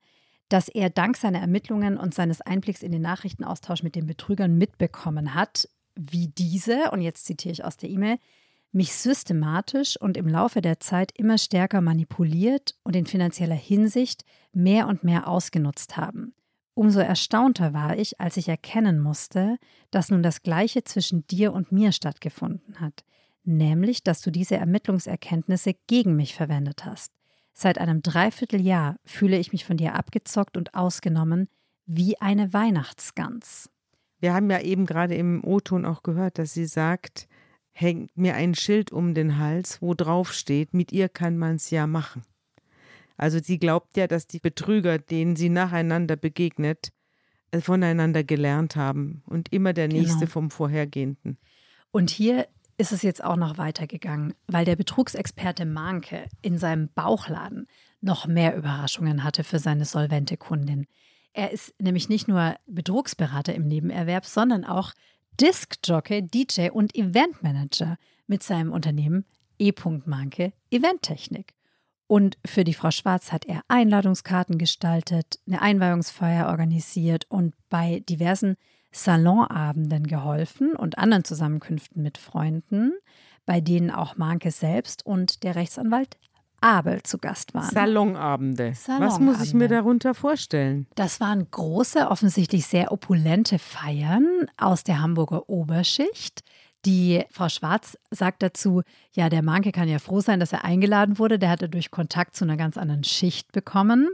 dass er dank seiner Ermittlungen und seines Einblicks in den Nachrichtenaustausch mit den Betrügern mitbekommen hat, wie diese, und jetzt zitiere ich aus der E-Mail, mich systematisch und im Laufe der Zeit immer stärker manipuliert und in finanzieller Hinsicht mehr und mehr ausgenutzt haben. Umso erstaunter war ich, als ich erkennen musste, dass nun das Gleiche zwischen dir und mir stattgefunden hat nämlich dass du diese Ermittlungserkenntnisse gegen mich verwendet hast. Seit einem Dreivierteljahr fühle ich mich von dir abgezockt und ausgenommen wie eine Weihnachtsgans. Wir haben ja eben gerade im O-Ton auch gehört, dass sie sagt, hängt mir ein Schild um den Hals, wo drauf steht, mit ihr kann man es ja machen. Also sie glaubt ja, dass die Betrüger, denen sie nacheinander begegnet, äh, voneinander gelernt haben und immer der Genau. nächste vom vorhergehenden. Und hier ist es jetzt auch noch weitergegangen, weil der Betrugsexperte Manke in seinem Bauchladen noch mehr Überraschungen hatte für seine solvente Kundin. Er ist nämlich nicht nur Betrugsberater im Nebenerwerb, sondern auch Diskjockey, DJ und Eventmanager mit seinem Unternehmen E. Manke Eventtechnik. Und für die Frau Schwarz hat er Einladungskarten gestaltet, eine Einweihungsfeier organisiert und bei diversen Salonabenden geholfen und anderen Zusammenkünften mit Freunden, bei denen auch Manke selbst und der Rechtsanwalt Abel zu Gast waren. Salonabende. Was Salonabende. muss ich mir darunter vorstellen? Das waren große, offensichtlich sehr opulente Feiern aus der Hamburger Oberschicht. Die Frau Schwarz sagt dazu, ja, der Manke kann ja froh sein, dass er eingeladen wurde. Der hatte durch Kontakt zu einer ganz anderen Schicht bekommen.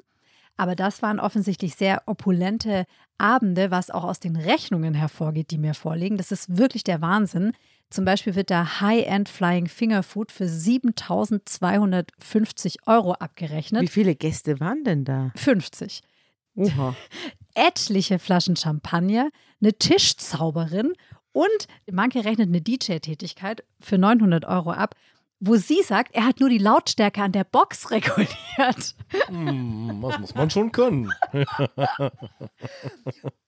Aber das waren offensichtlich sehr opulente Abende, was auch aus den Rechnungen hervorgeht, die mir vorliegen. Das ist wirklich der Wahnsinn. Zum Beispiel wird da High-End Flying Finger Food für 7.250 Euro abgerechnet. Wie viele Gäste waren denn da? 50 Oha. etliche Flaschen Champagner, eine Tischzauberin und Manke rechnet eine DJ-Tätigkeit für 900 Euro ab, wo sie sagt, er hat nur die Lautstärke an der Box (laughs) reguliert. Hm, das muss man schon können. (laughs)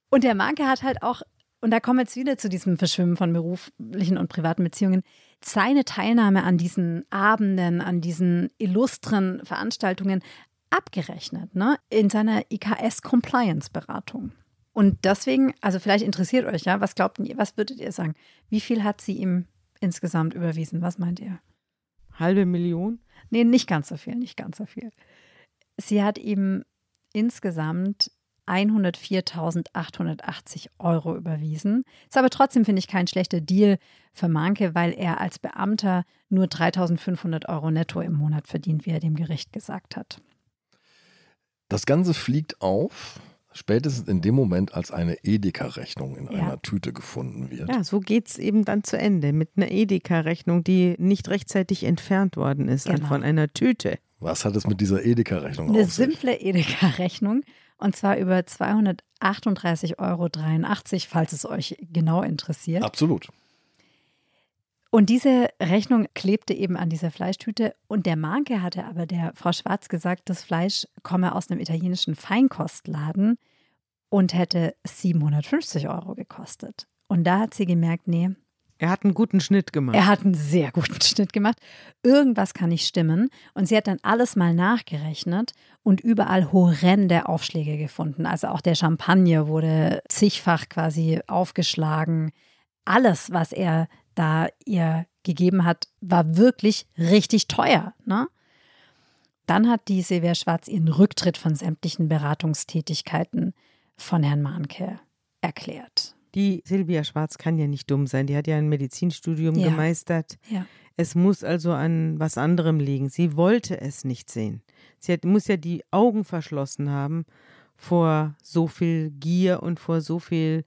Und der Manke hat halt auch, und da kommen wir jetzt wieder zu diesem Verschwimmen von beruflichen und privaten Beziehungen, seine Teilnahme an diesen Abenden, an diesen illustren Veranstaltungen abgerechnet, ne? in seiner IKS-Compliance-Beratung. Und deswegen, also vielleicht interessiert euch ja, was glaubt ihr, was würdet ihr sagen? Wie viel hat sie ihm insgesamt überwiesen? Was meint ihr? Halbe Million? Nee, nicht ganz so viel, nicht ganz so viel. Sie hat ihm insgesamt 104.880 Euro überwiesen. Ist aber trotzdem, finde ich, kein schlechter Deal für Manke, weil er als Beamter nur 3.500 Euro netto im Monat verdient, wie er dem Gericht gesagt hat. Das Ganze fliegt auf, spätestens in dem Moment, als eine Edeka-Rechnung in Ja. einer Tüte gefunden wird. Ja, so geht es eben dann zu Ende mit einer Edeka-Rechnung, die nicht rechtzeitig entfernt worden ist Genau. von einer Tüte. Was hat es mit dieser Edeka-Rechnung Eine auf sich? simple Edeka-Rechnung. Und zwar über 238,83 Euro, falls es euch genau interessiert. Absolut. Und diese Rechnung klebte eben an dieser Fleischtüte. Und der Marke hatte aber der Frau Schwarz gesagt, das Fleisch komme aus einem italienischen Feinkostladen und hätte 750 Euro gekostet. Und da hat sie gemerkt, nee. Er hat einen guten Schnitt gemacht. Er hat einen sehr guten (laughs) Schnitt gemacht. Irgendwas kann nicht stimmen. Und sie hat dann alles mal nachgerechnet und überall horrende Aufschläge gefunden. Also auch der Champagner wurde zigfach quasi aufgeschlagen. Alles, was er da ihr gegeben hat, war wirklich richtig teuer. Ne? Dann hat die Silvia Schwarz ihren Rücktritt von sämtlichen Beratungstätigkeiten von Herrn Mahnke erklärt. Die Silvia Schwarz kann ja nicht dumm sein. Die hat ja ein Medizinstudium Ja. gemeistert. Ja. Es muss also an was anderem liegen. Sie wollte es nicht sehen. Sie hat, muss ja die Augen verschlossen haben vor so viel Gier und vor so viel,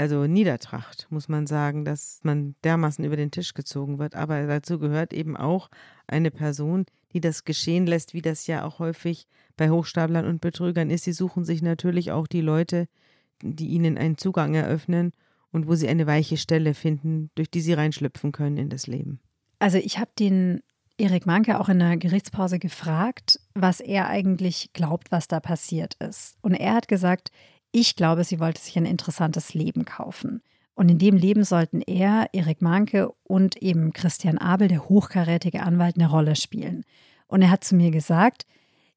also Niedertracht, muss man sagen, dass man dermaßen über den Tisch gezogen wird. Aber dazu gehört eben auch eine Person, die das geschehen lässt, wie das ja auch häufig bei Hochstaplern und Betrügern ist. Sie suchen sich natürlich auch die Leute, die ihnen einen Zugang eröffnen und wo sie eine weiche Stelle finden, durch die sie reinschlüpfen können in das Leben. Also ich habe den Erik Manke auch in der Gerichtspause gefragt, was er eigentlich glaubt, was da passiert ist. Und er hat gesagt, ich glaube, sie wollte sich ein interessantes Leben kaufen. Und in dem Leben sollten er, Erik Manke und eben Christian Abel, der hochkarätige Anwalt, eine Rolle spielen. Und er hat zu mir gesagt,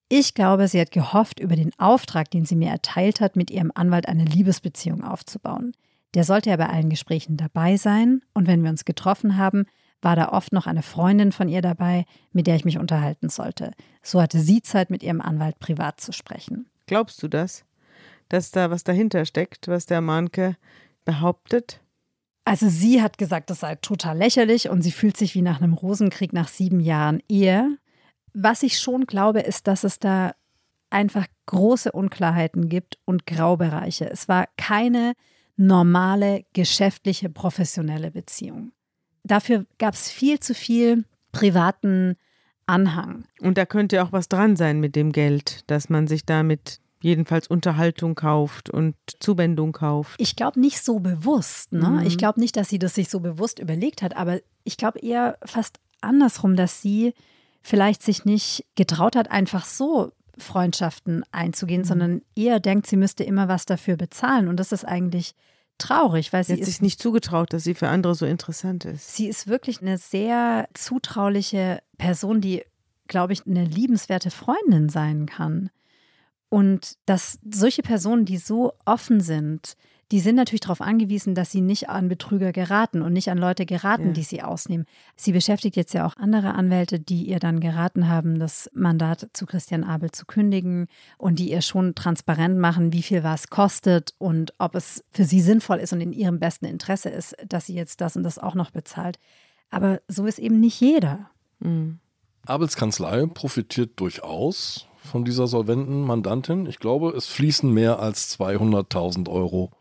ich glaube, sie hat gehofft, über den Auftrag, den sie mir erteilt hat, mit ihrem Anwalt eine Liebesbeziehung aufzubauen. Der sollte ja bei allen Gesprächen dabei sein. Und wenn wir uns getroffen haben, war da oft noch eine Freundin von ihr dabei, mit der ich mich unterhalten sollte. So hatte sie Zeit, mit ihrem Anwalt privat zu sprechen. Glaubst du das? Dass da was dahinter steckt, was der Mahnke behauptet? Also sie hat gesagt, das sei total lächerlich und sie fühlt sich wie nach einem Rosenkrieg nach sieben Jahren Ehe. Was ich schon glaube, ist, dass es da einfach große Unklarheiten gibt und Graubereiche. Es war keine normale, geschäftliche, professionelle Beziehung. Dafür gab es viel zu viel privaten Anhang. Und da könnte auch was dran sein mit dem Geld, dass man sich damit jedenfalls Unterhaltung kauft und Zuwendung kauft. Ich glaube nicht so bewusst. Ne? Mhm. Ich glaube nicht, dass sie das sich so bewusst überlegt hat, aber ich glaube eher fast andersrum, dass sie vielleicht sich nicht getraut hat, einfach so Freundschaften einzugehen, Mhm. sondern eher denkt, sie müsste immer was dafür bezahlen. Und das ist eigentlich traurig, weil Sie sie hat sich nicht zugetraut, dass sie für andere so interessant ist. sie ist wirklich eine sehr zutrauliche Person, die, glaube ich, eine liebenswerte Freundin sein kann. Und dass solche Personen, die so offen sind, die sind natürlich darauf angewiesen, dass sie nicht an Betrüger geraten und nicht an Leute geraten, Ja. die sie ausnehmen. Sie beschäftigt jetzt ja auch andere Anwälte, die ihr dann geraten haben, das Mandat zu Christian Abel zu kündigen und die ihr schon transparent machen, wie viel was kostet und ob es für sie sinnvoll ist und in ihrem besten Interesse ist, dass sie jetzt das und das auch noch bezahlt. Aber so ist eben nicht jeder. Mhm. Abels Kanzlei profitiert durchaus von dieser solventen Mandantin. Ich glaube, es fließen mehr als 200.000 Euro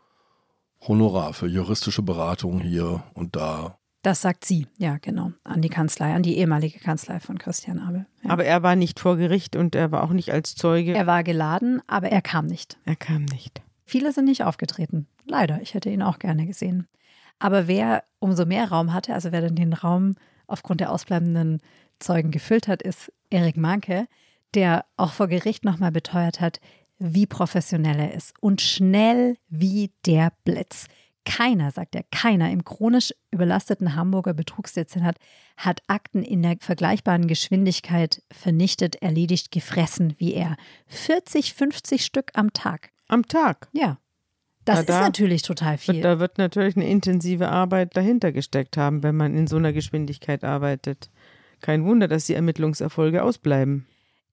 Honorar für juristische Beratung hier und da. Das sagt sie, ja, genau, an die Kanzlei, an die ehemalige Kanzlei von Christian Abel. Ja. Aber er war nicht vor Gericht und er war auch nicht als Zeuge. er war geladen, aber er kam nicht. er kam nicht. Viele sind nicht aufgetreten. Leider, ich hätte ihn auch gerne gesehen. Aber wer umso mehr Raum hatte, also wer dann den Raum aufgrund der ausbleibenden Zeugen gefüllt hat, ist Erik Manke, der auch vor Gericht nochmal beteuert hat, wie professionell er ist und schnell wie der Blitz. Keiner, sagt er, keiner im chronisch überlasteten Hamburger Betrugsdezernat hat Akten in der vergleichbaren Geschwindigkeit vernichtet, erledigt, gefressen wie er. 40, 50 Stück am Tag. Am Tag. Ja. Das da ist natürlich total viel. Da wird natürlich eine intensive Arbeit dahinter gesteckt haben, wenn man in so einer Geschwindigkeit arbeitet. Kein Wunder, dass die Ermittlungserfolge ausbleiben.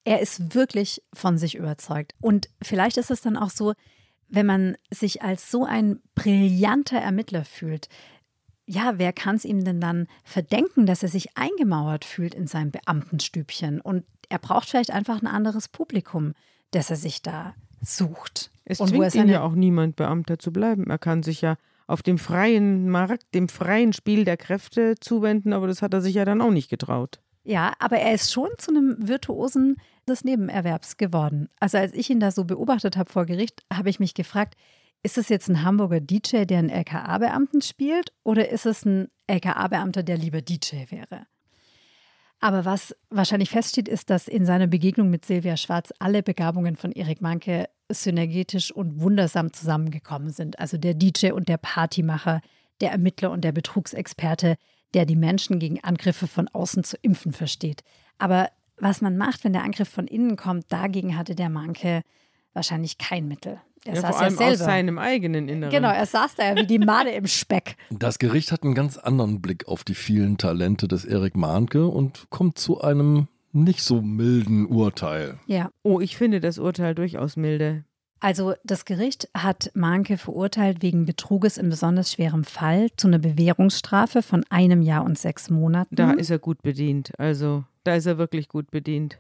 Er ist wirklich von sich überzeugt. Und vielleicht ist es dann auch so, wenn man sich als so ein brillanter Ermittler fühlt, ja, wer kann es ihm denn dann verdenken, dass er sich eingemauert fühlt in seinem Beamtenstübchen? Und er braucht vielleicht einfach ein anderes Publikum, das er sich da sucht. Es und er zwingt ihn ja auch niemand, Beamter zu bleiben. Er kann sich ja auf dem freien Markt, dem freien Spiel der Kräfte zuwenden, aber das hat er sich ja dann auch nicht getraut. Ja, aber er ist schon zu einem virtuosen des Nebenerwerbs geworden. Also als ich ihn da so beobachtet habe vor Gericht, habe ich mich gefragt, ist es jetzt ein Hamburger DJ, der einen LKA-Beamten spielt oder ist es ein LKA-Beamter, der lieber DJ wäre? Aber was wahrscheinlich feststeht, ist, dass in seiner Begegnung mit Silvia Schwarz alle Begabungen von Erik Manke synergetisch und wundersam zusammengekommen sind. Also der DJ und der Partymacher, der Ermittler und der Betrugsexperte, der die Menschen gegen Angriffe von außen zu impfen versteht. Aber was man macht, wenn der Angriff von innen kommt, dagegen hatte der Manke wahrscheinlich kein Mittel. Er ja, saß vor allem ja aus seinem eigenen Inneren. Genau, er saß da ja wie die Made im Speck. Das Gericht hat einen ganz anderen Blick auf die vielen Talente des Erik Mahnke und kommt zu einem nicht so milden Urteil. Ja. Oh, ich finde das Urteil durchaus milde. Also das Gericht hat Mahnke verurteilt wegen Betruges in besonders schwerem Fall zu einer Bewährungsstrafe von einem Jahr und sechs Monaten. Da ist er gut bedient. Also da ist er wirklich gut bedient.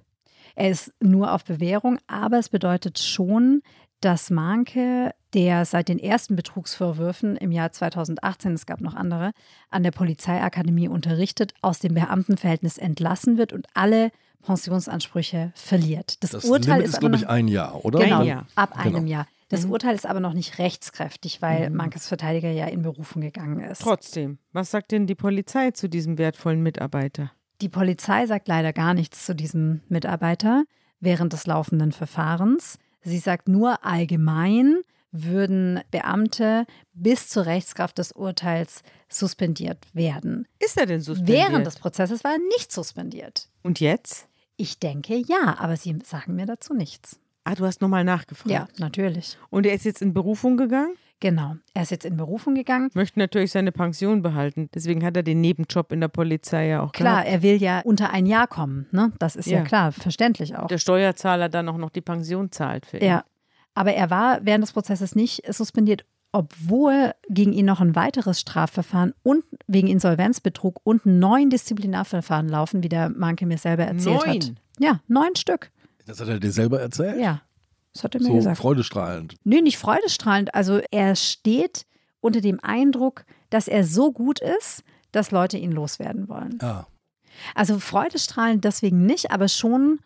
Er ist nur auf Bewährung, aber es bedeutet schon, dass Mahnke, der seit den ersten Betrugsvorwürfen im Jahr 2018, es gab noch andere, an der Polizeiakademie unterrichtet, aus dem Beamtenverhältnis entlassen wird und alle Pensionsansprüche verliert. Das, das Urteil Limit ist, ist glaube ich, ein Jahr, oder? Genau, ein Jahr. ab genau. einem Jahr. Das mhm. Urteil ist aber noch nicht rechtskräftig, weil mhm. Mankes Verteidiger ja in Berufung gegangen ist. Trotzdem, was sagt denn die Polizei zu diesem wertvollen Mitarbeiter? Die Polizei sagt leider gar nichts zu diesem Mitarbeiter während des laufenden Verfahrens. Sie sagt nur allgemein würden Beamte bis zur Rechtskraft des Urteils suspendiert werden. Ist er denn suspendiert? Während des Prozesses war er nicht suspendiert. Und jetzt? Ich denke ja, aber Sie sagen mir dazu nichts. Ah, du hast nochmal nachgefragt. Ja, natürlich. Und er ist jetzt in Berufung gegangen? Genau. Er ist jetzt in Berufung gegangen. Möchte natürlich seine Pension behalten. Deswegen hat er den Nebenjob in der Polizei ja auch Klar, gehabt. er will ja unter ein Jahr kommen. Ne? Das ist ja. ja klar, verständlich auch. Der Steuerzahler dann auch noch die Pension zahlt für ihn. Ja. Aber er war während des Prozesses nicht suspendiert, obwohl gegen ihn noch ein weiteres Strafverfahren und wegen Insolvenzbetrug und neun Disziplinarverfahren laufen, wie der Manke mir selber erzählt neun. hat. Ja, neun Stück. Das hat er dir selber erzählt? Ja. Das hat er mir so gesagt. freudestrahlend. Nö, nicht freudestrahlend. Also er steht unter dem Eindruck, dass er so gut ist, dass Leute ihn loswerden wollen. Ja. Also freudestrahlend deswegen nicht, aber schon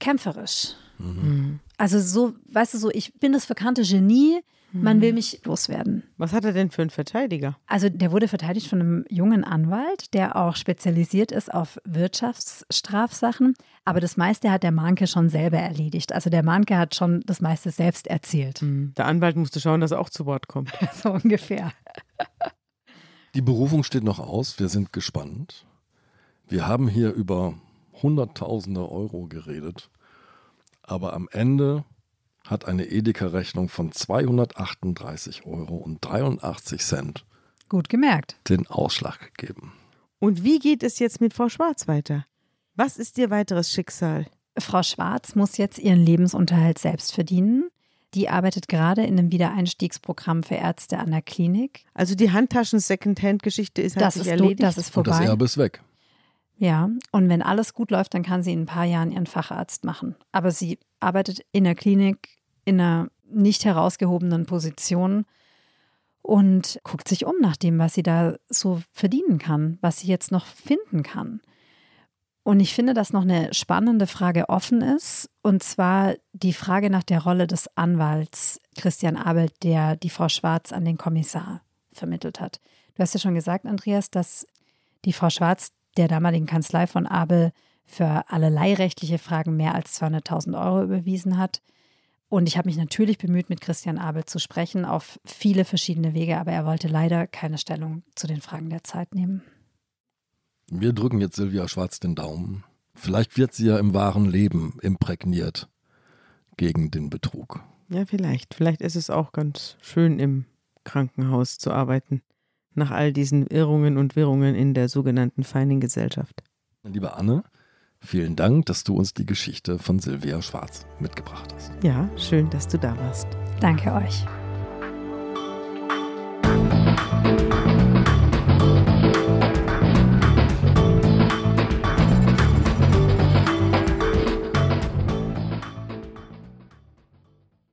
kämpferisch. Mhm. Also so, weißt du, so, ich bin das verkannte Genie, man will mhm. mich loswerden. Was hat er denn für einen Verteidiger? Also der wurde verteidigt von einem jungen Anwalt, der auch spezialisiert ist auf Wirtschaftsstrafsachen. Aber das meiste hat der Manke schon selber erledigt. Also der Manke hat schon das meiste selbst erzählt. Mhm. Der Anwalt musste schauen, dass er auch zu Wort kommt. (laughs) so ungefähr. Die Berufung steht noch aus. Wir sind gespannt. Wir haben hier über Hunderttausende Euro geredet. Aber am Ende hat eine Edeka-Rechnung von 238 Euro und 83 Cent Gut gemerkt. den Ausschlag gegeben. Und wie geht es jetzt mit Frau Schwarz weiter? Was ist ihr weiteres Schicksal? Frau Schwarz muss jetzt ihren Lebensunterhalt selbst verdienen. Die arbeitet gerade in einem Wiedereinstiegsprogramm für Ärzte an der Klinik. Also die Handtaschen-Secondhand-Geschichte ist halt das sich ist erledigt. Das ist vorbei. Und das Erbe ist weg. Ja, und wenn alles gut läuft, dann kann sie in ein paar Jahren ihren Facharzt machen. Aber sie arbeitet in der Klinik in einer nicht herausgehobenen Position und guckt sich um nach dem, was sie da so verdienen kann, was sie jetzt noch finden kann. Und ich finde, dass noch eine spannende Frage offen ist, und zwar die Frage nach der Rolle des Anwalts Christian Abel, der die Frau Schwarz an den Kommissar vermittelt hat. Du hast ja schon gesagt, Andreas, dass die Frau Schwarz der damaligen Kanzlei von Abel für allerlei rechtliche Fragen mehr als 200.000 Euro überwiesen hat. Und ich habe mich natürlich bemüht, mit Christian Abel zu sprechen, auf viele verschiedene Wege, aber er wollte leider keine Stellung zu den Fragen der Zeit nehmen. Wir drücken jetzt Silvia Schwarz den Daumen. Vielleicht wird sie ja im wahren Leben imprägniert gegen den Betrug. Ja, vielleicht. Vielleicht ist es auch ganz schön, im Krankenhaus zu arbeiten, nach all diesen Irrungen und Wirrungen in der sogenannten feinen Gesellschaft. Liebe Anne, Vielen Dank, dass du uns die Geschichte von Silvia Schwarz mitgebracht hast. Ja, schön, dass du da warst. Danke euch.